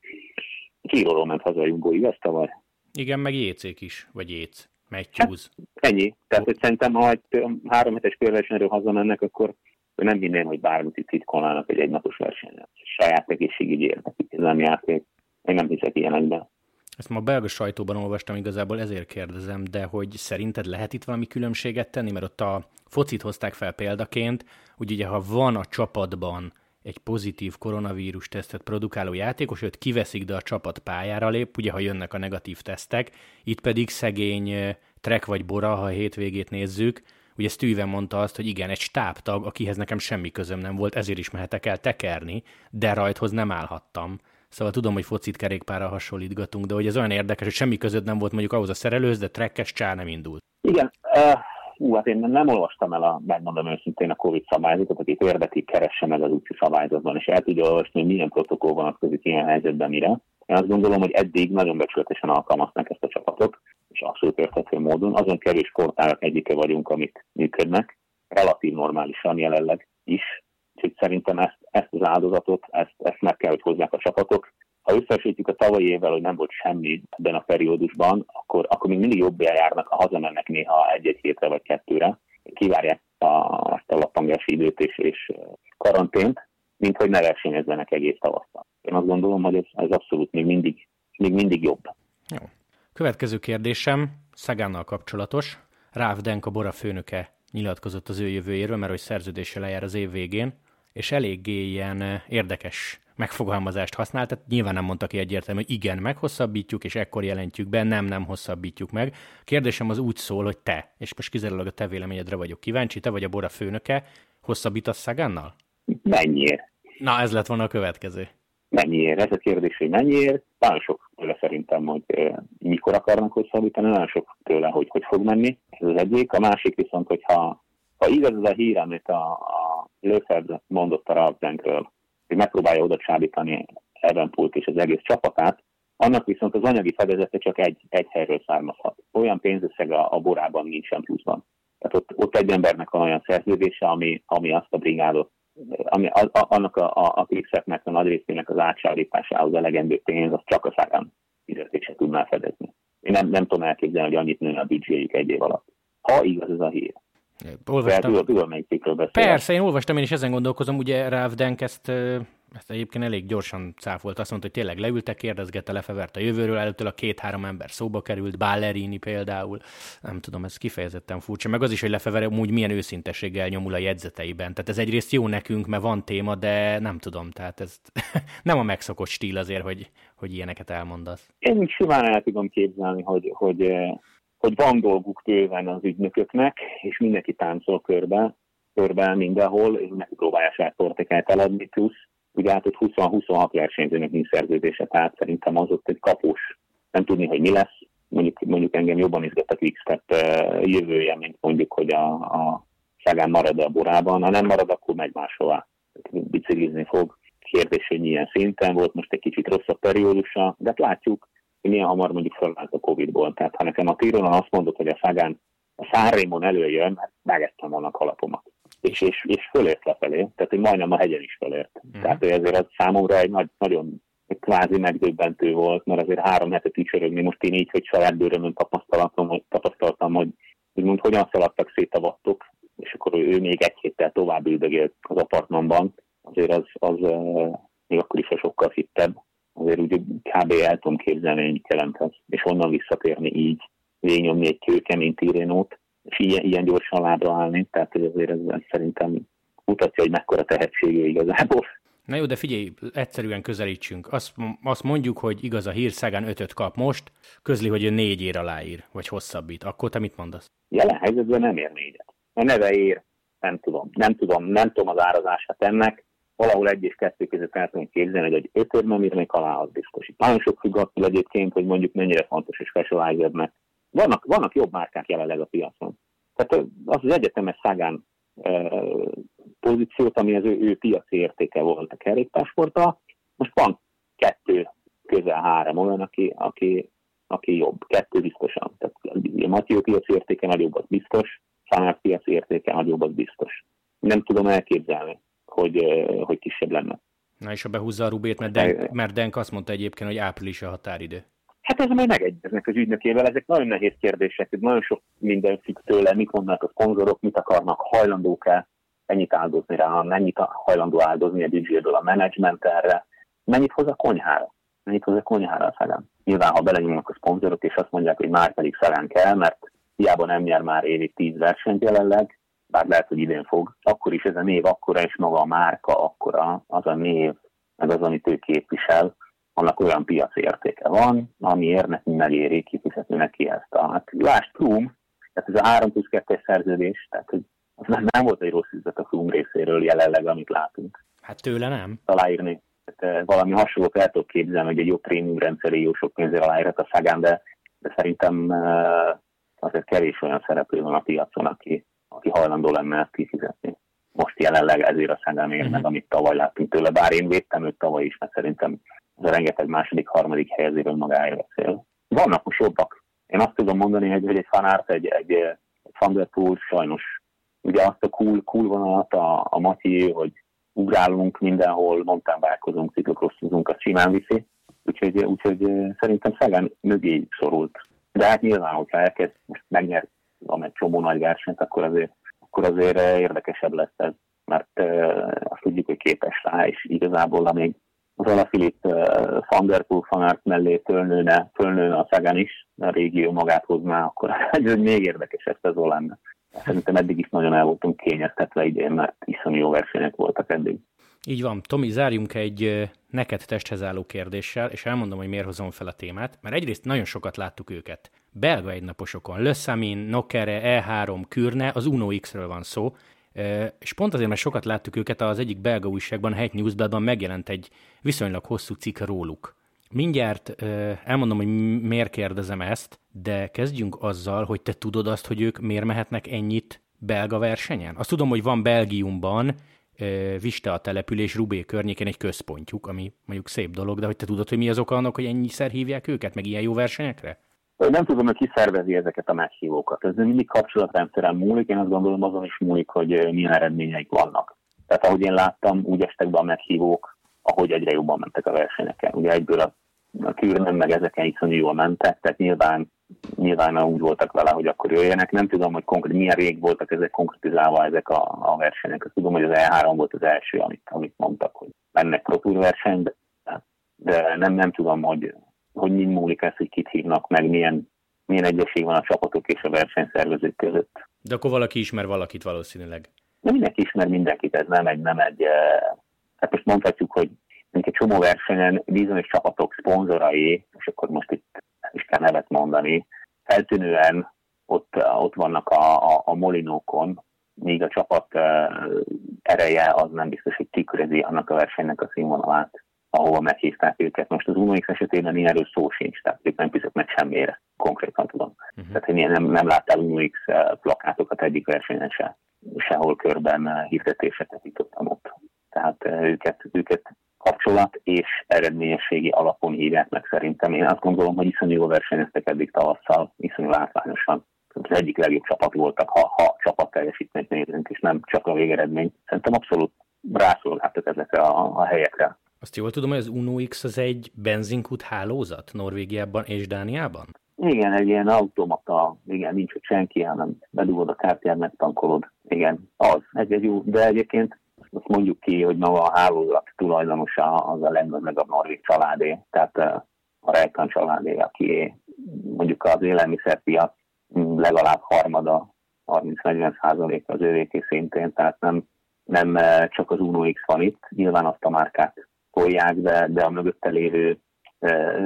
Giro-ról ment haza a Jumbo, igaz tavaly? Igen, meg jécék is, vagy jéc. Matthews. Hát, ennyi. Tehát, hogy szerintem, ha egy három hetes körversenyről hazamennek, akkor nem hinném, hogy bármit itt titkolnának egy egynapos versenyen. Saját egészségügyi érdekük, ez nem játék. Én nem hiszek ilyenekben. Ezt ma a belga sajtóban olvastam, igazából ezért kérdezem, de hogy szerinted lehet itt valami különbséget tenni? Mert ott a focit hozták fel példaként, hogy ugye ha van a csapatban egy pozitív koronavírus tesztet produkáló játékos, őt kiveszik, de a csapat pályára lép, ugye ha jönnek a negatív tesztek, itt pedig szegény Trek vagy Bora, ha a hétvégét nézzük, ugye Steven mondta azt, hogy igen, egy stábtag, akihez nekem semmi közöm nem volt, ezért is mehetek el tekerni, de rajthoz nem állhattam. Szóval tudom, hogy focit kerékpára hasonlítgatunk, de hogy ez olyan érdekes, hogy semmi között nem volt mondjuk ahhoz a szerelőz, de trekkes csá nem indult. Igen, uh, Hú, hát én nem olvastam el, a, megmondom őszintén, a COVID szabályzatot, akit érdekli, keresse meg az úti szabályzatban, és el tudja olvasni, hogy milyen protokoll vonatkozik ilyen helyzetben mire. Én azt gondolom, hogy eddig nagyon becsületesen alkalmaznak ezt a csapatot, és abszolút érthető módon. Azon kevés sportágak egyike vagyunk, amik működnek, relatív normálisan jelenleg is. Úgyhogy szerintem ezt, ezt az áldozatot, ezt, ezt meg kell, hogy hozzák a csapatok ha összesítjük a tavalyi évvel, hogy nem volt semmi ebben a periódusban, akkor, akkor még mindig jobb járnak, ha hazamennek néha egy-egy hétre vagy kettőre. kivárják a, azt a lappangási időt és, és karantént, mint hogy ne versenyezzenek egész tavasztal. Én azt gondolom, hogy ez, ez abszolút még mindig, még mindig jobb. Jó. Következő kérdésem Szagánnal kapcsolatos. Ráv Denk, a Bora főnöke nyilatkozott az ő jövőjéről, mert hogy szerződése lejár az év végén, és eléggé ilyen érdekes megfogalmazást használt, tehát nyilván nem mondta ki egyértelműen, hogy igen, meghosszabbítjuk, és ekkor jelentjük be, nem, nem hosszabbítjuk meg. Kérdésem az úgy szól, hogy te, és most kizárólag a te véleményedre vagyok kíváncsi, te vagy a Bora főnöke, hosszabbítasz Szagánnal? Mennyiért? Na, ez lett volna a következő. Mennyiért? Ez a kérdés, hogy mennyiért? Nagyon sok tőle szerintem, hogy mikor akarnak hosszabbítani, nagyon sok tőle, hogy hogy fog menni. Ez az egyik. A másik viszont, hogyha ha igaz az a hír, amit a, a Löfeld mondott a Ravzenkről, hogy megpróbálja oda csábítani Evenpult és az egész csapatát, annak viszont az anyagi fedezete csak egy, egy helyről származhat. Olyan pénzösszeg a, a borában nincsen pluszban. Tehát ott, ott egy embernek van olyan szerződése, ami, ami azt a brigádot, ami a, a, annak a, a, a Pixeknek a nagy részének az átsállításához elegendő pénz, az csak a szágán fizetése tudná fedezni. Én nem, nem tudom elképzelni, hogy annyit nőne a büdzséjük egy év alatt. Ha igaz ez a hír. Olvastam. Tudom, Persze, én olvastam, én is ezen gondolkozom, ugye Ráv Denk ezt, ezt egyébként elég gyorsan cáfolt, azt mondta, hogy tényleg leültek, kérdezgette Lefevert a jövőről, előttől a két-három ember szóba került, Ballerini például, nem tudom, ez kifejezetten furcsa, meg az is, hogy Lefever úgy milyen őszintességgel nyomul a jegyzeteiben, tehát ez egyrészt jó nekünk, mert van téma, de nem tudom, tehát ez nem a megszokott stíl azért, hogy, hogy ilyeneket elmondasz. Én simán el tudom képzelni, hogy, hogy hogy van dolguk bőven az ügynököknek, és mindenki táncol körbe, körbe mindenhol, és mindenki próbálja saját portékát eladni, plusz ugye hát ott 20-26 versenyzőnek nincs szerződése, tehát szerintem az ott egy kapós, nem tudni, hogy mi lesz, mondjuk, mondjuk engem jobban izgat a Quickstep jövője, mint mondjuk, hogy a, a Ságán marad a borában, ha nem marad, akkor megy máshová. Biciklizni fog. Kérdés, hogy milyen szinten. Volt, most egy kicsit rosszabb periódusa, de hát látjuk, hogy milyen hamar mondjuk felállt a Covid-ból. Tehát ha nekem a Tironon azt mondod, hogy a Szágán a Szárrémon előjön, mert megettem volna a kalapomat. És, és, és fölért lefelé, tehát hogy majdnem a hegyen is fölért. Mm. Tehát hogy ezért az számomra egy nagy, nagyon kvázi megdöbbentő volt, mert azért három hetet ücsörögni, most én így, hogy saját bőrömön tapasztalatom, hogy tapasztaltam, hogy úgymond hogyan szaladtak szét a vattok, és akkor ő még egy héttel tovább üldögélt az apartmanban, azért az, az, az még akkor is a sokkal hittebb azért úgy kb. el tudom képzelni, hogy jelenthet, és onnan visszatérni így, végnyomni egy kőkemény tirénót, és ilyen, ilyen gyorsan lábra állni, tehát hogy azért ez, ez szerintem mutatja, hogy mekkora tehetségű igazából. Na jó, de figyelj, egyszerűen közelítsünk. Azt, azt mondjuk, hogy igaz a hírszágán ötöt kap most, közli, hogy ő négy ér aláír, vagy hosszabbít. Akkor te mit mondasz? Jelen helyzetben nem ér négyet. A neve ér, nem tudom. Nem tudom, nem tudom az árazását ennek valahol egy és kettő között el tudom képzelni, hogy egy ötörben még alá az biztos. Nagyon sok függ attól egyébként, hogy mondjuk mennyire fontos és specializednek. Vannak, vannak jobb márkák jelenleg a piacon. Tehát az az egyetemes szágán e, pozíciót, ami az ő, ő piaci értéke volt a kerékpársporttal. Most van kettő, közel három olyan, aki, aki, aki jobb. Kettő biztosan. Tehát a Matyó piaci értéke nagyobb, az biztos. Szánár piaci értéke nagyobb, az biztos. Nem tudom elképzelni, hogy, hogy kisebb lenne. Na és ha behúzza a Rubét, mert Denk, mert Denk azt mondta egyébként, hogy április a határidő. Hát ez majd megegyeznek az ügynökével, ezek nagyon nehéz kérdések, nagyon sok minden függ tőle, mit mondanak a szponzorok, mit akarnak, hajlandók-e ennyit áldozni rá, mennyit hajlandó áldozni a büdzséből a menedzsment erre, mennyit hoz a konyhára, mennyit hoz a konyhára a szegem. Nyilván, ha belenyúlnak a szponzorok, és azt mondják, hogy már pedig szegem kell, mert hiába nem nyer már évig tíz versenyt jelenleg, bár lehet, hogy idén fog, akkor is ez a név akkora, és maga a márka akkora, az a név, meg az, amit ő képvisel, annak olyan piaci értéke van, amiért nekünk megéri kifizetni neki ezt a... Hát lásd, Froome, tehát ez a 3 plusz 2 szerződés, tehát hogy az nem, nem volt egy rossz üzlet a Froome részéről jelenleg, amit látunk. Hát tőle nem. Aláírni. Tehát, eh, valami hasonlót el tudok képzelni, hogy egy jó tréning rendszeré jó sok pénzért aláírhat a Szagán, de, de szerintem uh, azért kevés olyan szereplő van a piacon, aki, aki hajlandó lenne ezt kifizetni. Most jelenleg ezért a uh-huh. meg amit tavaly láttunk tőle, bár én védtem őt tavaly is, mert szerintem ez a rengeteg második, harmadik helyezéről magáért beszél. Vannak most jobbak. Én azt tudom mondani, hogy, hogy egy fanárt, egy, egy, egy Thunderpool sajnos ugye azt a cool, cool vonalat a, a Matyi, hogy ugrálunk mindenhol, mountainbike-ozunk, ciklokrosszozunk, azt simán viszi. Úgyhogy, úgyhogy szerintem Szegán mögé szorult. De hát nyilván, hogyha elkezd most megnyert van egy csomó nagy versenyt, akkor azért akkor azért érdekesebb lesz ez, mert azt tudjuk, hogy képes rá, és igazából amíg az Alaphilipp Van Der Poel fanart mellé fölnőne, fölnőne a Sagan is, a régió magát hozná, akkor ez még érdekesebb szezon lenne. Szerintem eddig is nagyon el voltunk kényeztetve idén, mert iszonyú jó versenyek voltak eddig. Így van. Tomi, zárjunk egy neked testhez álló kérdéssel, és elmondom, hogy miért hozom fel a témát, mert egyrészt nagyon sokat láttuk őket. Belga egynaposokon, Lössamin, Nokere, E3, Kürne, az Uno X-ről van szó, és pont azért, mert sokat láttuk őket, az egyik belga újságban, a Hegy Newsbladban megjelent egy viszonylag hosszú cikk róluk. Mindjárt elmondom, hogy miért kérdezem ezt, de kezdjünk azzal, hogy te tudod azt, hogy ők miért mehetnek ennyit belga versenyen? Azt tudom, hogy van Belgiumban Viste a település Rubé környékén egy központjuk, ami mondjuk szép dolog, de hogy te tudod, hogy mi az oka annak, hogy ennyiszer hívják őket, meg ilyen jó versenyekre? Nem tudom, hogy ki szervezi ezeket a meghívókat. Ez mindig kapcsolatrendszeren múlik, én azt gondolom azon is múlik, hogy milyen eredményeik vannak. Tehát ahogy én láttam, úgy estek be a meghívók, ahogy egyre jobban mentek a versenyeken. Ugye egyből a, a kűrnem meg ezeken iszonyú jól mentek, tehát nyilván, nyilván úgy voltak vele, hogy akkor jöjjenek. Nem tudom, hogy konkrét, milyen rég voltak ezek konkrétizálva ezek a, a versenyek. Azt tudom, hogy az E3 volt az első, amit, amit mondtak, hogy mennek Pro verseny, de, nem, nem tudom, hogy, hogy mi múlik ez, hogy kit hívnak meg, milyen, milyen egyesség van a csapatok és a versenyszervezők között. De akkor valaki ismer valakit valószínűleg. De mindenki ismer mindenkit, ez nem egy, nem egy, eh, hát most mondhatjuk, hogy egy csomó versenyen bizonyos csapatok szponzorai, és akkor most itt is kell nevet mondani, feltűnően ott, ott vannak a, a, a molinókon, míg a csapat ereje az nem biztos, hogy tükrözi annak a versenynek a színvonalát ahova meghívták őket. Most az UNOX esetében erről szó sincs, tehát ők nem fizetnek semmire, konkrétan tudom. Uh-huh. Tehát én nem, nem láttál UNOX plakátokat egyik versenyen se, sehol körben hirdetéseket jutottam ott. Tehát eh, őket, őket kapcsolat és eredményességi alapon hívják meg szerintem. Én azt gondolom, hogy iszonyú jól versenyeztek eddig tavasszal, iszonyú látványosan. Az egyik legjobb csapat voltak, ha, ha csapat teljesítményt nézünk, és nem csak a végeredmény. Szerintem abszolút rászolgáltak ezekre a, a helyekre. Azt jól tudom, hogy az Uno X az egy benzinkút hálózat Norvégiában és Dániában? Igen, egy ilyen automata, igen, nincs ott senki, hanem bedugod a kártyát, megtankolod. Igen, az, egy, egy jó, de egyébként azt mondjuk ki, hogy maga a hálózat tulajdonosa az a leggazdagabb norvég családé, tehát a Rejkan családé, aki mondjuk az élelmiszerpiac legalább harmada, 30-40 százalék az ővéké szintén, tehát nem, nem csak az Uno X van itt, nyilván azt a márkát tolják, de, de a mögötte lévő e,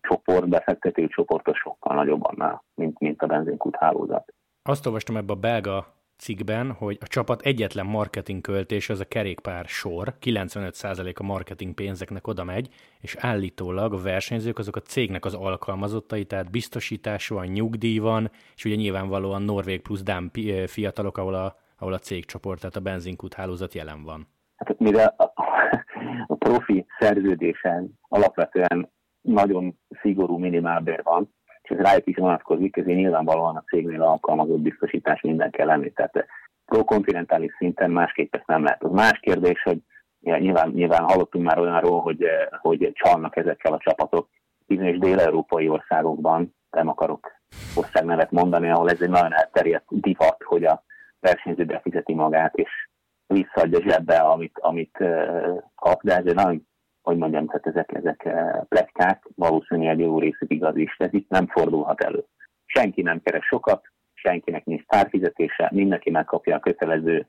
csoport, befektető csoportos sokkal nagyobb annál, mint, mint a benzinkút hálózat. Azt olvastam ebbe a belga cikkben, hogy a csapat egyetlen marketing költés az a kerékpár sor, 95% a marketing pénzeknek oda megy, és állítólag a versenyzők azok a cégnek az alkalmazottai, tehát biztosítás van, nyugdíj van, és ugye nyilvánvalóan Norvég plusz Dán fiatalok, ahol a, ahol a cégcsoport, tehát a benzinkút hálózat jelen van. Hát mire a, a profi szerződésen alapvetően nagyon szigorú minimálbér van, és ez rájuk is vonatkozik, ezért nyilvánvalóan a cégnél alkalmazott biztosítás minden kell lenni. Tehát pro-kontinentális szinten másképp ezt nem lehet. Az más kérdés, hogy nyilván, nyilván hallottunk már olyanról, hogy, hogy csalnak ezekkel a csapatok bizonyos dél-európai országokban, nem akarok országnevet mondani, ahol ez egy nagyon elterjedt divat, hogy a versenyző befizeti magát, és visszaadja zsebbe, amit, amit kap, de ez egy nagyon, hogy mondjam, tehát ezek, ezek pletykák, valószínűleg jó részük igaz is, ez itt nem fordulhat elő. Senki nem keres sokat, senkinek nincs tárfizetése, mindenki megkapja a kötelező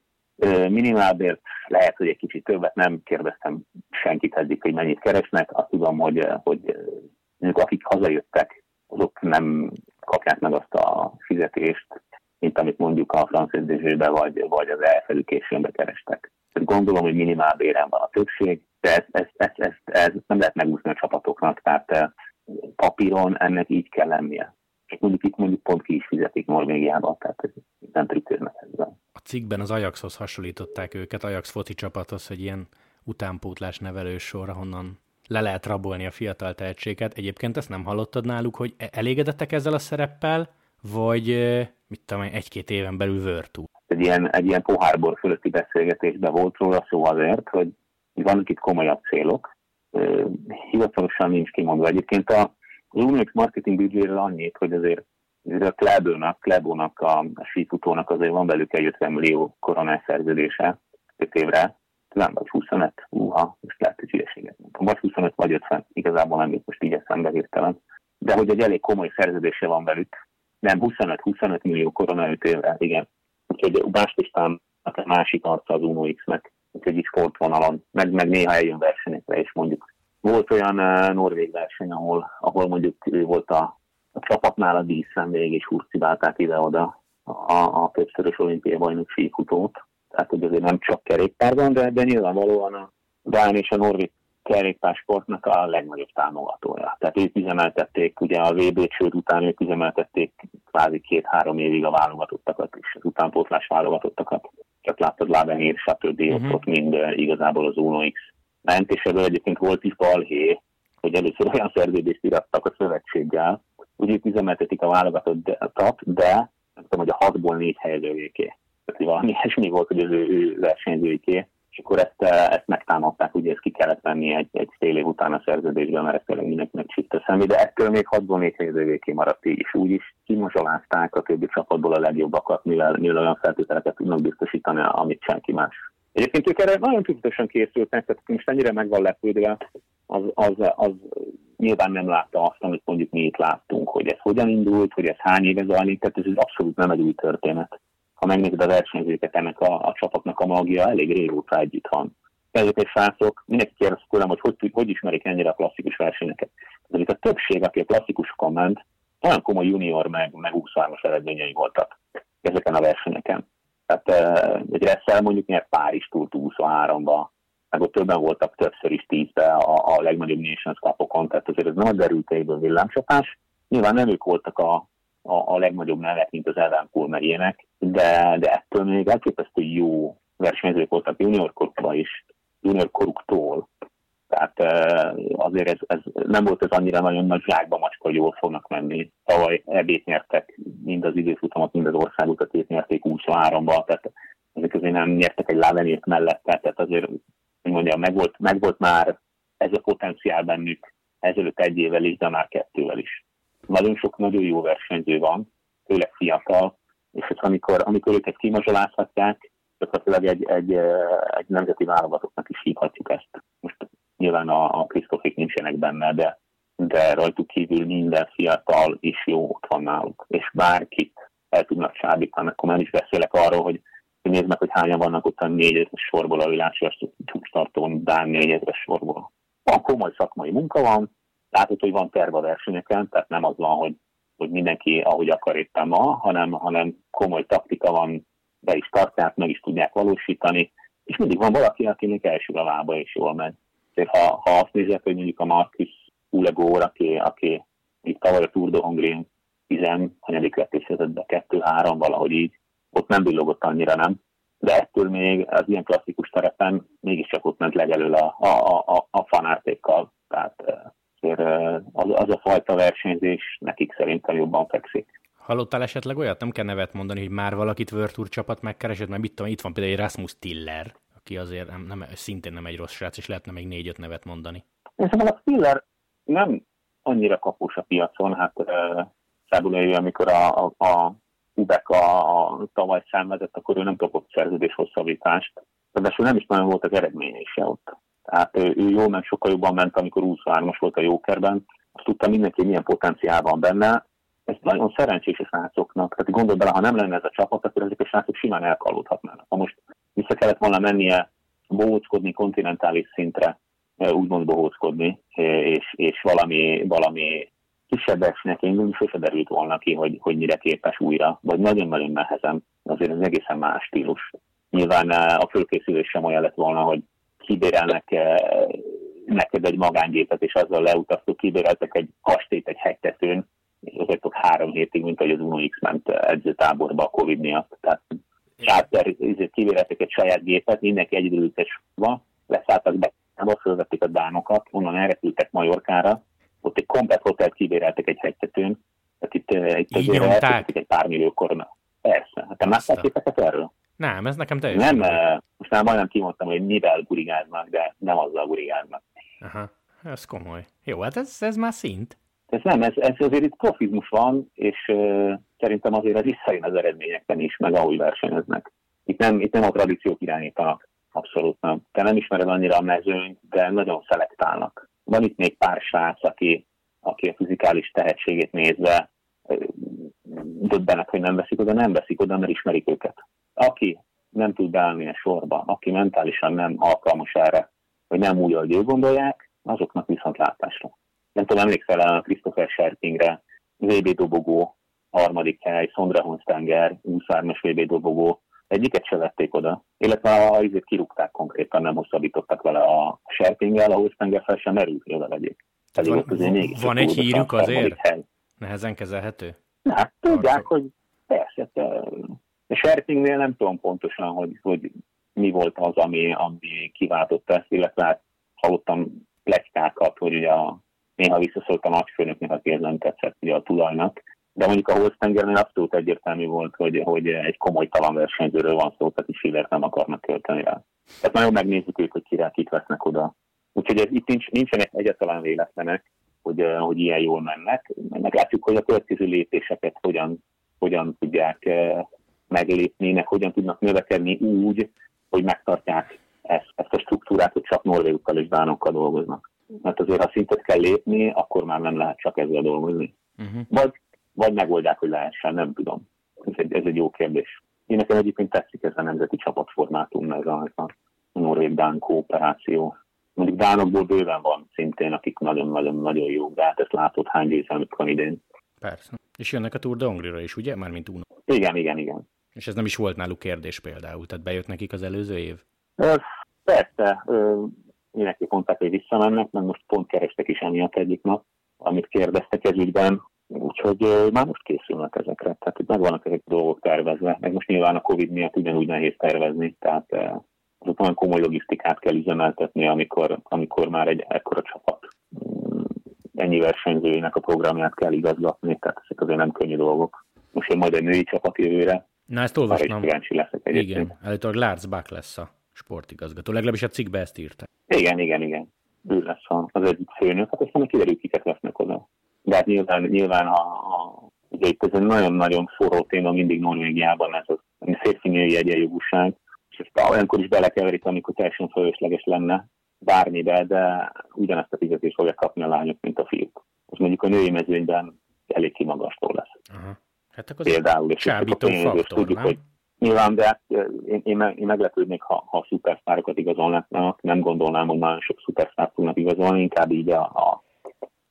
minimálbért, lehet, hogy egy kicsit többet nem kérdeztem senkit eddig, hogy mennyit keresnek, azt tudom, hogy, hogy ők, akik hazajöttek, azok nem kapják meg azt a fizetést, mint amit mondjuk a francia vagy, vagy az elfelükésönbe kerestek. Gondolom, hogy minimál béren van a többség, de ezt, ezt, ezt, ezt, ezt nem lehet megúszni a csapatoknak, tehát eh, papíron ennek így kell lennie. És mondjuk itt mondjuk pont ki is fizetik Norvégiában, tehát nem trükköznek ezzel. A cikkben az Ajaxhoz hasonlították őket, Ajax foci csapathoz, hogy ilyen utánpótlás nevelős sor, ahonnan le lehet rabolni a fiatal tehetséget. Egyébként ezt nem hallottad náluk, hogy e- elégedettek ezzel a szereppel, vagy mit tudom egy-két éven belül vörtú. Egy ilyen, egy ilyen pohárbor fölötti beszélgetésben volt róla szó azért, hogy vannak itt komolyabb célok. Hivatalosan nincs kimondva. Egyébként a, az Unix marketing büdzséről annyit, hogy azért a Klebónak, Klebónak a, a sífutónak azért van belük egy 50 millió koronás szerződése 5 évre, nem vagy 25, uha, most lehet, hogy hülyeséget mondtam, vagy 25 vagy 50, igazából nem most így eszembe hirtelen. De hogy egy elég komoly szerződése van velük, nem 25-25 millió korona 5 évre, igen. Úgyhogy Bástistán a másik arca az Uno X-nek, is sportvonalon, meg, meg néha eljön versenyekre, és mondjuk volt olyan uh, norvég verseny, ahol, ahol mondjuk ő volt a, a csapatnál a díszvendég, és hurcibálták ide-oda a, a többszörös olimpiai bajnok sífutót. Tehát, hogy azért nem csak kerékpárban, de, de nyilvánvalóan a Dán és a norvég kerékpársportnak a legnagyobb támogatója. Tehát ők üzemeltették, ugye a VB csőd után ők üzemeltették kvázi két-három évig a válogatottakat és az utánpótlás válogatottakat. Csak láttad Lábenír, stb. Uh-huh. ott mind igazából az Uno X ment, és ebből egyébként volt is balhé, hogy először olyan szerződést irattak a szövetséggel, hogy ők üzemeltetik a válogatottat, de nem tudom, hogy a hatból négy helyezőjéké. Tehát valami ilyesmi volt, hogy az ő, ő versenyzőiké, és akkor ezt, eh, ezt megtámadták, ugye ezt ki kellett venni egy, egy fél év után a szerződésben, mert ezt tényleg mindenkinek csitta személy, de ettől még hatból négy helyezőjéké maradt így, és úgy is. Kimozsolázták a többi csapatból a legjobbakat, mivel, mivel olyan feltételeket tudnak biztosítani, amit senki más. Egyébként ők erre nagyon tudatosan készültek, tehát most ennyire meg van lepődve, az, az, az nyilván nem látta azt, amit mondjuk mi itt láttunk, hogy ez hogyan indult, hogy ez hány éve zajlik, tehát ez abszolút nem egy új történet. Ha megnézed a versenyzőket, ennek a, a csapatnak a magia elég régóta együtt van. Ezek egy srácok, mindenki kérdez tőlem, hogy, hogy hogy ismerik ennyire a klasszikus versenyeket. De a többség, aki a klasszikusokon ment, olyan komoly junior meg, meg 23-as eredményei voltak ezeken a versenyeken. Tehát egy Resszel mondjuk nyert Párizs túl 23-ba, meg ott többen voltak többször is tízbe a, a legnagyobb Nations Cup-okon, tehát azért ez nem a derültéből villámcsapás. Nyilván nem ők voltak a, a, a legnagyobb nevek, mint az Evenpool meg ilyenek, de, de ettől még elképesztő jó versenyzők voltak junior korukban is, junior koruktól. Tehát azért ez, ez nem volt ez annyira nagyon nagy zsákba macska, hogy jól fognak menni. Tavaly ebét nyertek, mind az időfutamot, mind az országutat nyerték 23-ba, tehát ezek azért nem nyertek egy lávenért mellette, tehát azért, mondjam, meg volt, meg volt már ez a potenciál bennük ezelőtt egy évvel is, de már kettővel is. Nagyon sok nagyon jó versenyző van, főleg fiatal, és ez amikor, amikor őket kimazsolázhatják, gyakorlatilag egy, egy, egy nemzeti válogatottnak is hívhatjuk ezt. Most nyilván a, a Krisztofik nincsenek benne, de, de rajtuk kívül minden fiatal is jó ott van náluk, és bárkit el tudnak csábítani, akkor már is beszélek arról, hogy nézd meg, hogy hányan vannak ott a négyezres sorból a világos csúcstartón, Dán négyezres sorból. Van komoly szakmai munka van, látod, hogy van terv a versenyeken, tehát nem az van, hogy, hogy mindenki ahogy akar éppen ma, hanem, hanem komoly taktika van, be is tartják, meg is tudják valósítani, és mindig van valaki, akinek elsül a lába és jól megy azért ha, ha azt nézed, hogy mondjuk a Marcus Ulegór, aki, aki itt tavaly a Tour de 10 hanyadik lett és be 2-3 valahogy így, ott nem villogott annyira, nem? De ettől még az ilyen klasszikus terepen mégiscsak ott ment legelől a, a, a, a fanártékkal. Tehát azért az, az a fajta versenyzés nekik szerintem jobban fekszik. Hallottál esetleg olyat? Nem kell nevet mondani, hogy már valakit Tour csapat megkeresett, mert mit tudom, itt van például egy Rasmus Tiller, aki azért nem, nem, szintén nem egy rossz srác, és lehetne még négy-öt nevet mondani. Én szerintem a Spiller nem annyira kapós a piacon, hát uh, amikor a, a, a Ubek a, a tavaly szenvedett, akkor ő nem kapott szerződés hosszabbítást, de nem is nagyon voltak eredménye is ott. Tehát ő, ő jól ment, sokkal jobban ment, amikor 23-as volt a Jókerben, azt tudta mindenki, milyen potenciál van benne. Ez nagyon szerencsés a srácoknak. Tehát gondolj bele, ha nem lenne ez a csapat, akkor ezek a srácok simán elkalódhatnának. Ha most vissza kellett volna mennie bohóckodni kontinentális szintre, úgymond bohóckodni, és, és valami, valami kisebb versenyek indulni, sose derült volna ki, hogy, hogy mire képes újra, vagy nagyon-nagyon nehezen, azért ez egészen más stílus. Nyilván a fölkészülés sem olyan lett volna, hogy kibérelnek neked egy magángépet, és azzal leutaztuk, kibéreltek egy kastélyt egy hegytetőn, és azért három hétig, mint hogy az Uno X ment edzőtáborba a Covid miatt. Tehát charter kivéreltek egy saját gépet, mindenki egyedülültes van, leszálltak be, fölvették a dánokat, onnan elrepültek Majorkára, ott egy komplet hotelt kibéreltek egy hegytetőn, tehát itt, eh, itt azért egy pár millió korona. Persze, hát te láttál képeket erről? Nem, ez nekem teljesen. Nem, eh, most már majdnem kimondtam, hogy mivel gurigáznak, de nem azzal gurigáznak. Aha, ez komoly. Jó, hát ez, ez már szint. Ez nem, ez, ez azért itt profizmus van, és uh, szerintem azért az visszajön az eredményekben is, meg ahogy versenyeznek. Itt nem, itt nem a tradíciók irányítanak, abszolút nem. Te nem ismered annyira a mezőnyt, de nagyon szelektálnak. Van itt még pár srác, aki, aki a fizikális tehetségét nézve döbbenek, hogy nem veszik oda, nem veszik oda, mert ismerik őket. Aki nem tud beállni a sorba, aki mentálisan nem alkalmas erre, hogy nem úgy, ahogy ők gondolják, azoknak viszont látásra. Nem tudom, emlékszel a Christopher Scherpingre, VB dobogó, harmadik hely, Sondra Honstenger, 23-as VB dobogó, egyiket se vették oda, illetve a izét kirúgták konkrétan, nem hosszabbítottak vele a Scherpinggel, a Honstenger fel sem merült, hogy oda vegyék. van, van egy hírük azért? Hely. Nehezen kezelhető? Hát tudják, hogy a Sherpingnél nem tudom pontosan, hogy, hogy mi volt az, ami, ami kiváltotta ezt, illetve hát hallottam pletykákat, hogy ugye a, néha visszaszólt a nagyfőnöknek, aki ez nem tetszett ugye a tulajnak, de mondjuk a Holstengernél abszolút egyértelmű volt, hogy, hogy egy komoly talan versenyzőről van szó, tehát is Schillert nem akarnak költeni rá. Tehát nagyon megnézzük ők, hogy kire kit vesznek oda. Úgyhogy ez, itt nincs, nincsenek egyáltalán véletlenek, hogy, hogy ilyen jól mennek. Meglátjuk, hogy a következő lépéseket hogyan, hogyan tudják meglépni, meg hogyan tudnak növekedni úgy, hogy megtartják ezt, ezt a struktúrát, hogy csak norvégokkal és dánokkal dolgoznak. Mert azért, ha szintet kell lépni, akkor már nem lehet csak ezzel dolgozni. Uh-huh. Vagy, vagy megoldják, hogy lehessen, nem tudom. Ez egy, ez egy jó kérdés. Én nekem egyébként tetszik ez a nemzeti csapatformátum, ez a, a norvég-dán kooperáció. Mondjuk dánokból bőven van szintén, akik nagyon-nagyon-nagyon jó, de hát ezt látod hány győzelmük van idén. Persze. És jönnek a Tour de Hongrie-ra is, ugye? Mármint Uno. Igen, igen, igen. És ez nem is volt náluk kérdés például, tehát bejött nekik az előző év? Persze, mindenki mondták, hogy visszamennek, mert most pont kerestek is emiatt egyik nap, amit kérdeztek ez ügyben, úgyhogy már most készülnek ezekre, tehát hogy megvannak ezek a dolgok tervezve, meg most nyilván a Covid miatt ugyanúgy nehéz tervezni, tehát azok olyan komoly logisztikát kell üzemeltetni, amikor, amikor már egy ekkora csapat mm, ennyi versenyzőjének a programját kell igazgatni, tehát ezek azért nem könnyű dolgok. Most jön majd egy női csapat jövőre, Na ezt olvastam. leszek Igen, előtt Lárc Bach lesz a sportigazgató. Legalábbis a cikkbe ezt írta. Igen, igen, igen. Ő lesz az egyik főnök, hát aztán kiderül, kiket vesznek oda. De hát nyilván, nyilván a, a, ugye itt ez egy nagyon-nagyon forró téma mindig Norvégiában, ez a férfi női egyenjogúság, és ezt olyankor is belekeverik, amikor teljesen fölösleges lenne bármibe, de ugyanezt a fizetést fogják kapni a lányok, mint a fiúk. Az mondjuk a női mezőnyben elég kimagasztó lesz. Aha. Hát akkor Például, és csábító faktor, tudjuk, nem? Hogy nyilván, de hát én, én, én meglepődnék, ha, ha szupersztárokat igazolnának, nem gondolnám, hogy nagyon sok szupersztárt tudnak igazolni, inkább így a, a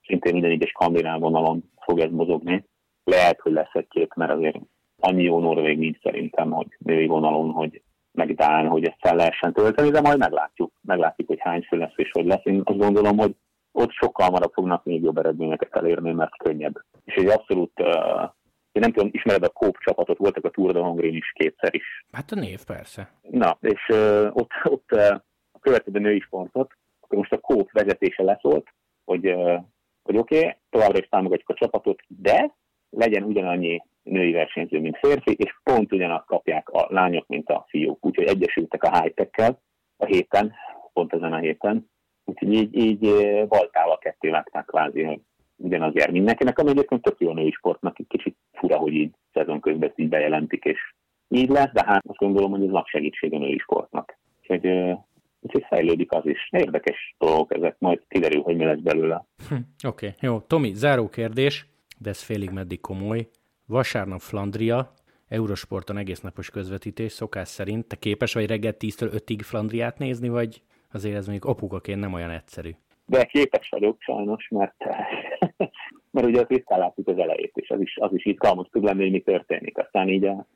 szintén minden egyes skandináv vonalon fog ez mozogni. Lehet, hogy lesz egy-két, mert azért annyi jó norvég nincs szerintem, hogy női vonalon, hogy megdán, hogy ezt fel lehessen tölteni, de majd meglátjuk. Meglátjuk, hogy hány fő lesz és hogy lesz. Én azt gondolom, hogy ott sokkal hamarabb fognak még jobb eredményeket elérni, mert könnyebb. És egy abszolút uh, én nem tudom, ismered a Kóp csapatot, voltak a Tour de Hongrin is kétszer is. Hát a név, persze. Na, és uh, ott, ott uh, a következő női sportot, akkor most a Kóp vezetése leszólt, hogy, uh, hogy oké, okay, továbbra is támogatjuk a csapatot, de legyen ugyanannyi női versenyző, mint férfi, és pont ugyanazt kapják a lányok, mint a fiúk. Úgyhogy egyesültek a high a héten, pont ezen a héten. Úgyhogy így, így baltával ketté vágták kvázi, hogy ugyanaz jár mindenkinek, ami egyébként tök jó női sportnak, egy kicsit fura, hogy így szezon közben így bejelentik, és így lesz, de hát azt gondolom, hogy ez nagy segítség a női sportnak. Úgyhogy, úgyhogy fejlődik az is. Érdekes dolgok ezek, majd kiderül, hogy mi lesz belőle. Hm, Oké, okay, jó. Tomi, záró kérdés, de ez félig meddig komoly. Vasárnap Flandria, Eurosporton egész napos közvetítés szokás szerint. Te képes vagy reggel 10-től 5-ig Flandriát nézni, vagy azért ez mondjuk apukaként nem olyan egyszerű? De képes vagyok sajnos, mert, mert ugye a tisztán látjuk az elejét, és az is, az is izgalmas tud lenni, hogy mi történik. Aztán így a,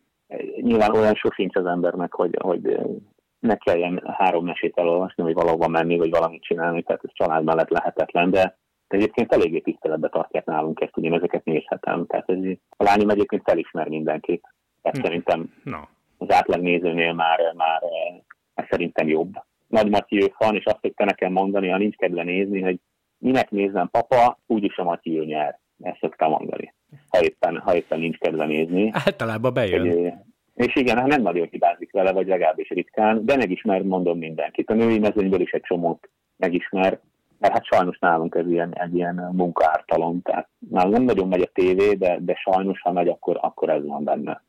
nyilván olyan sosincs az embernek, hogy, hogy ne kelljen három mesét elolvasni, vagy valahova menni, vagy valamit csinálni, tehát ez család mellett lehetetlen, de de egyébként eléggé tiszteletbe tartják nálunk ezt, ugye ezeket nézhetem. Tehát ez, a lányom egyébként felismer mindenkit. Ez hm. szerintem no. az átlag nézőnél már, már ez szerintem jobb. Nagy Matyi van, és azt szokta nekem mondani, ha nincs kedve nézni, hogy minek nézem papa, úgyis a Matyi nyer. Ezt szokta mondani. Ha éppen, ha éppen nincs kedve nézni. Általában bejön. Hogy, és igen, hát nem nagyon hibázik vele, vagy legalábbis ritkán, de megismer, mondom mindenkit. A női mezőnyből is egy csomót megismer, mert hát sajnos nálunk ez ilyen, egy ilyen munkaártalom, tehát nálunk nem nagyon megy a tévé, de, de sajnos, ha megy, akkor, akkor ez van benne.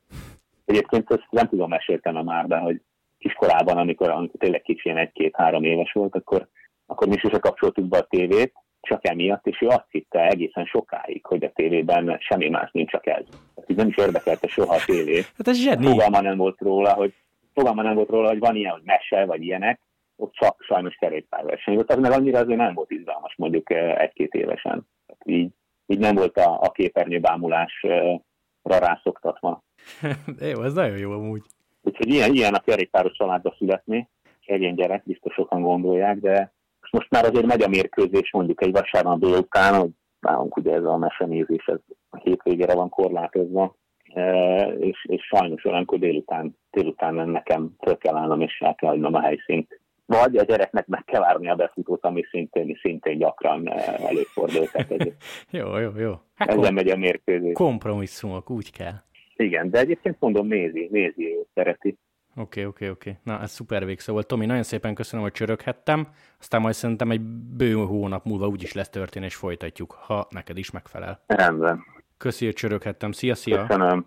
Egyébként ezt nem tudom, meséltem már, de hogy kiskorában, amikor, amikor tényleg kicsi, egy-két-három éves volt, akkor, akkor mi sose kapcsoltuk be a tévét, csak emiatt, és ő azt hitte egészen sokáig, hogy a tévében semmi más nincs, csak ez. Tehát nem is érdekelte soha a tévé. Hát ez zseni. Fogalma nem volt róla, hogy fogalma nem volt róla, hogy van ilyen, hogy mese, vagy ilyenek, ott csak sajnos kerékpárverseny volt. Az meg annyira azért nem volt izgalmas mondjuk eh, egy-két évesen. Így, így nem volt a, a képernyőbámulásra rászoktatva. jó, ez nagyon jó amúgy. Úgyhogy ilyen, ilyen a kerékpáros családba születni, egyén gyerek, biztos sokan gondolják, de most már azért megy a mérkőzés mondjuk egy vasárnap délután, hogy nálunk ugye ez a mesenézés ez a hétvégére van korlátozva, e, és, és sajnos olyankor délután, délután nekem föl kell állnom, és el kell hagynom a helyszínt. Vagy a gyereknek meg kell várni a befutót, ami szintén, szintén gyakran e, előfordul. jó, jó, jó. Hát Ezzel megy a mérkőzés. Kompromisszumok, úgy kell. Igen, de egyébként mondom, nézi, nézi, szereti. Oké, okay, oké, okay, oké. Okay. Na, ez szuper végszó volt. Tomi, nagyon szépen köszönöm, hogy csöröghettem. Aztán majd szerintem egy bő hónap múlva úgyis lesz történés, folytatjuk, ha neked is megfelel. Rendben. Köszi, hogy csöröghettem. Szia, szia. Köszönöm.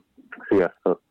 Sziasztok.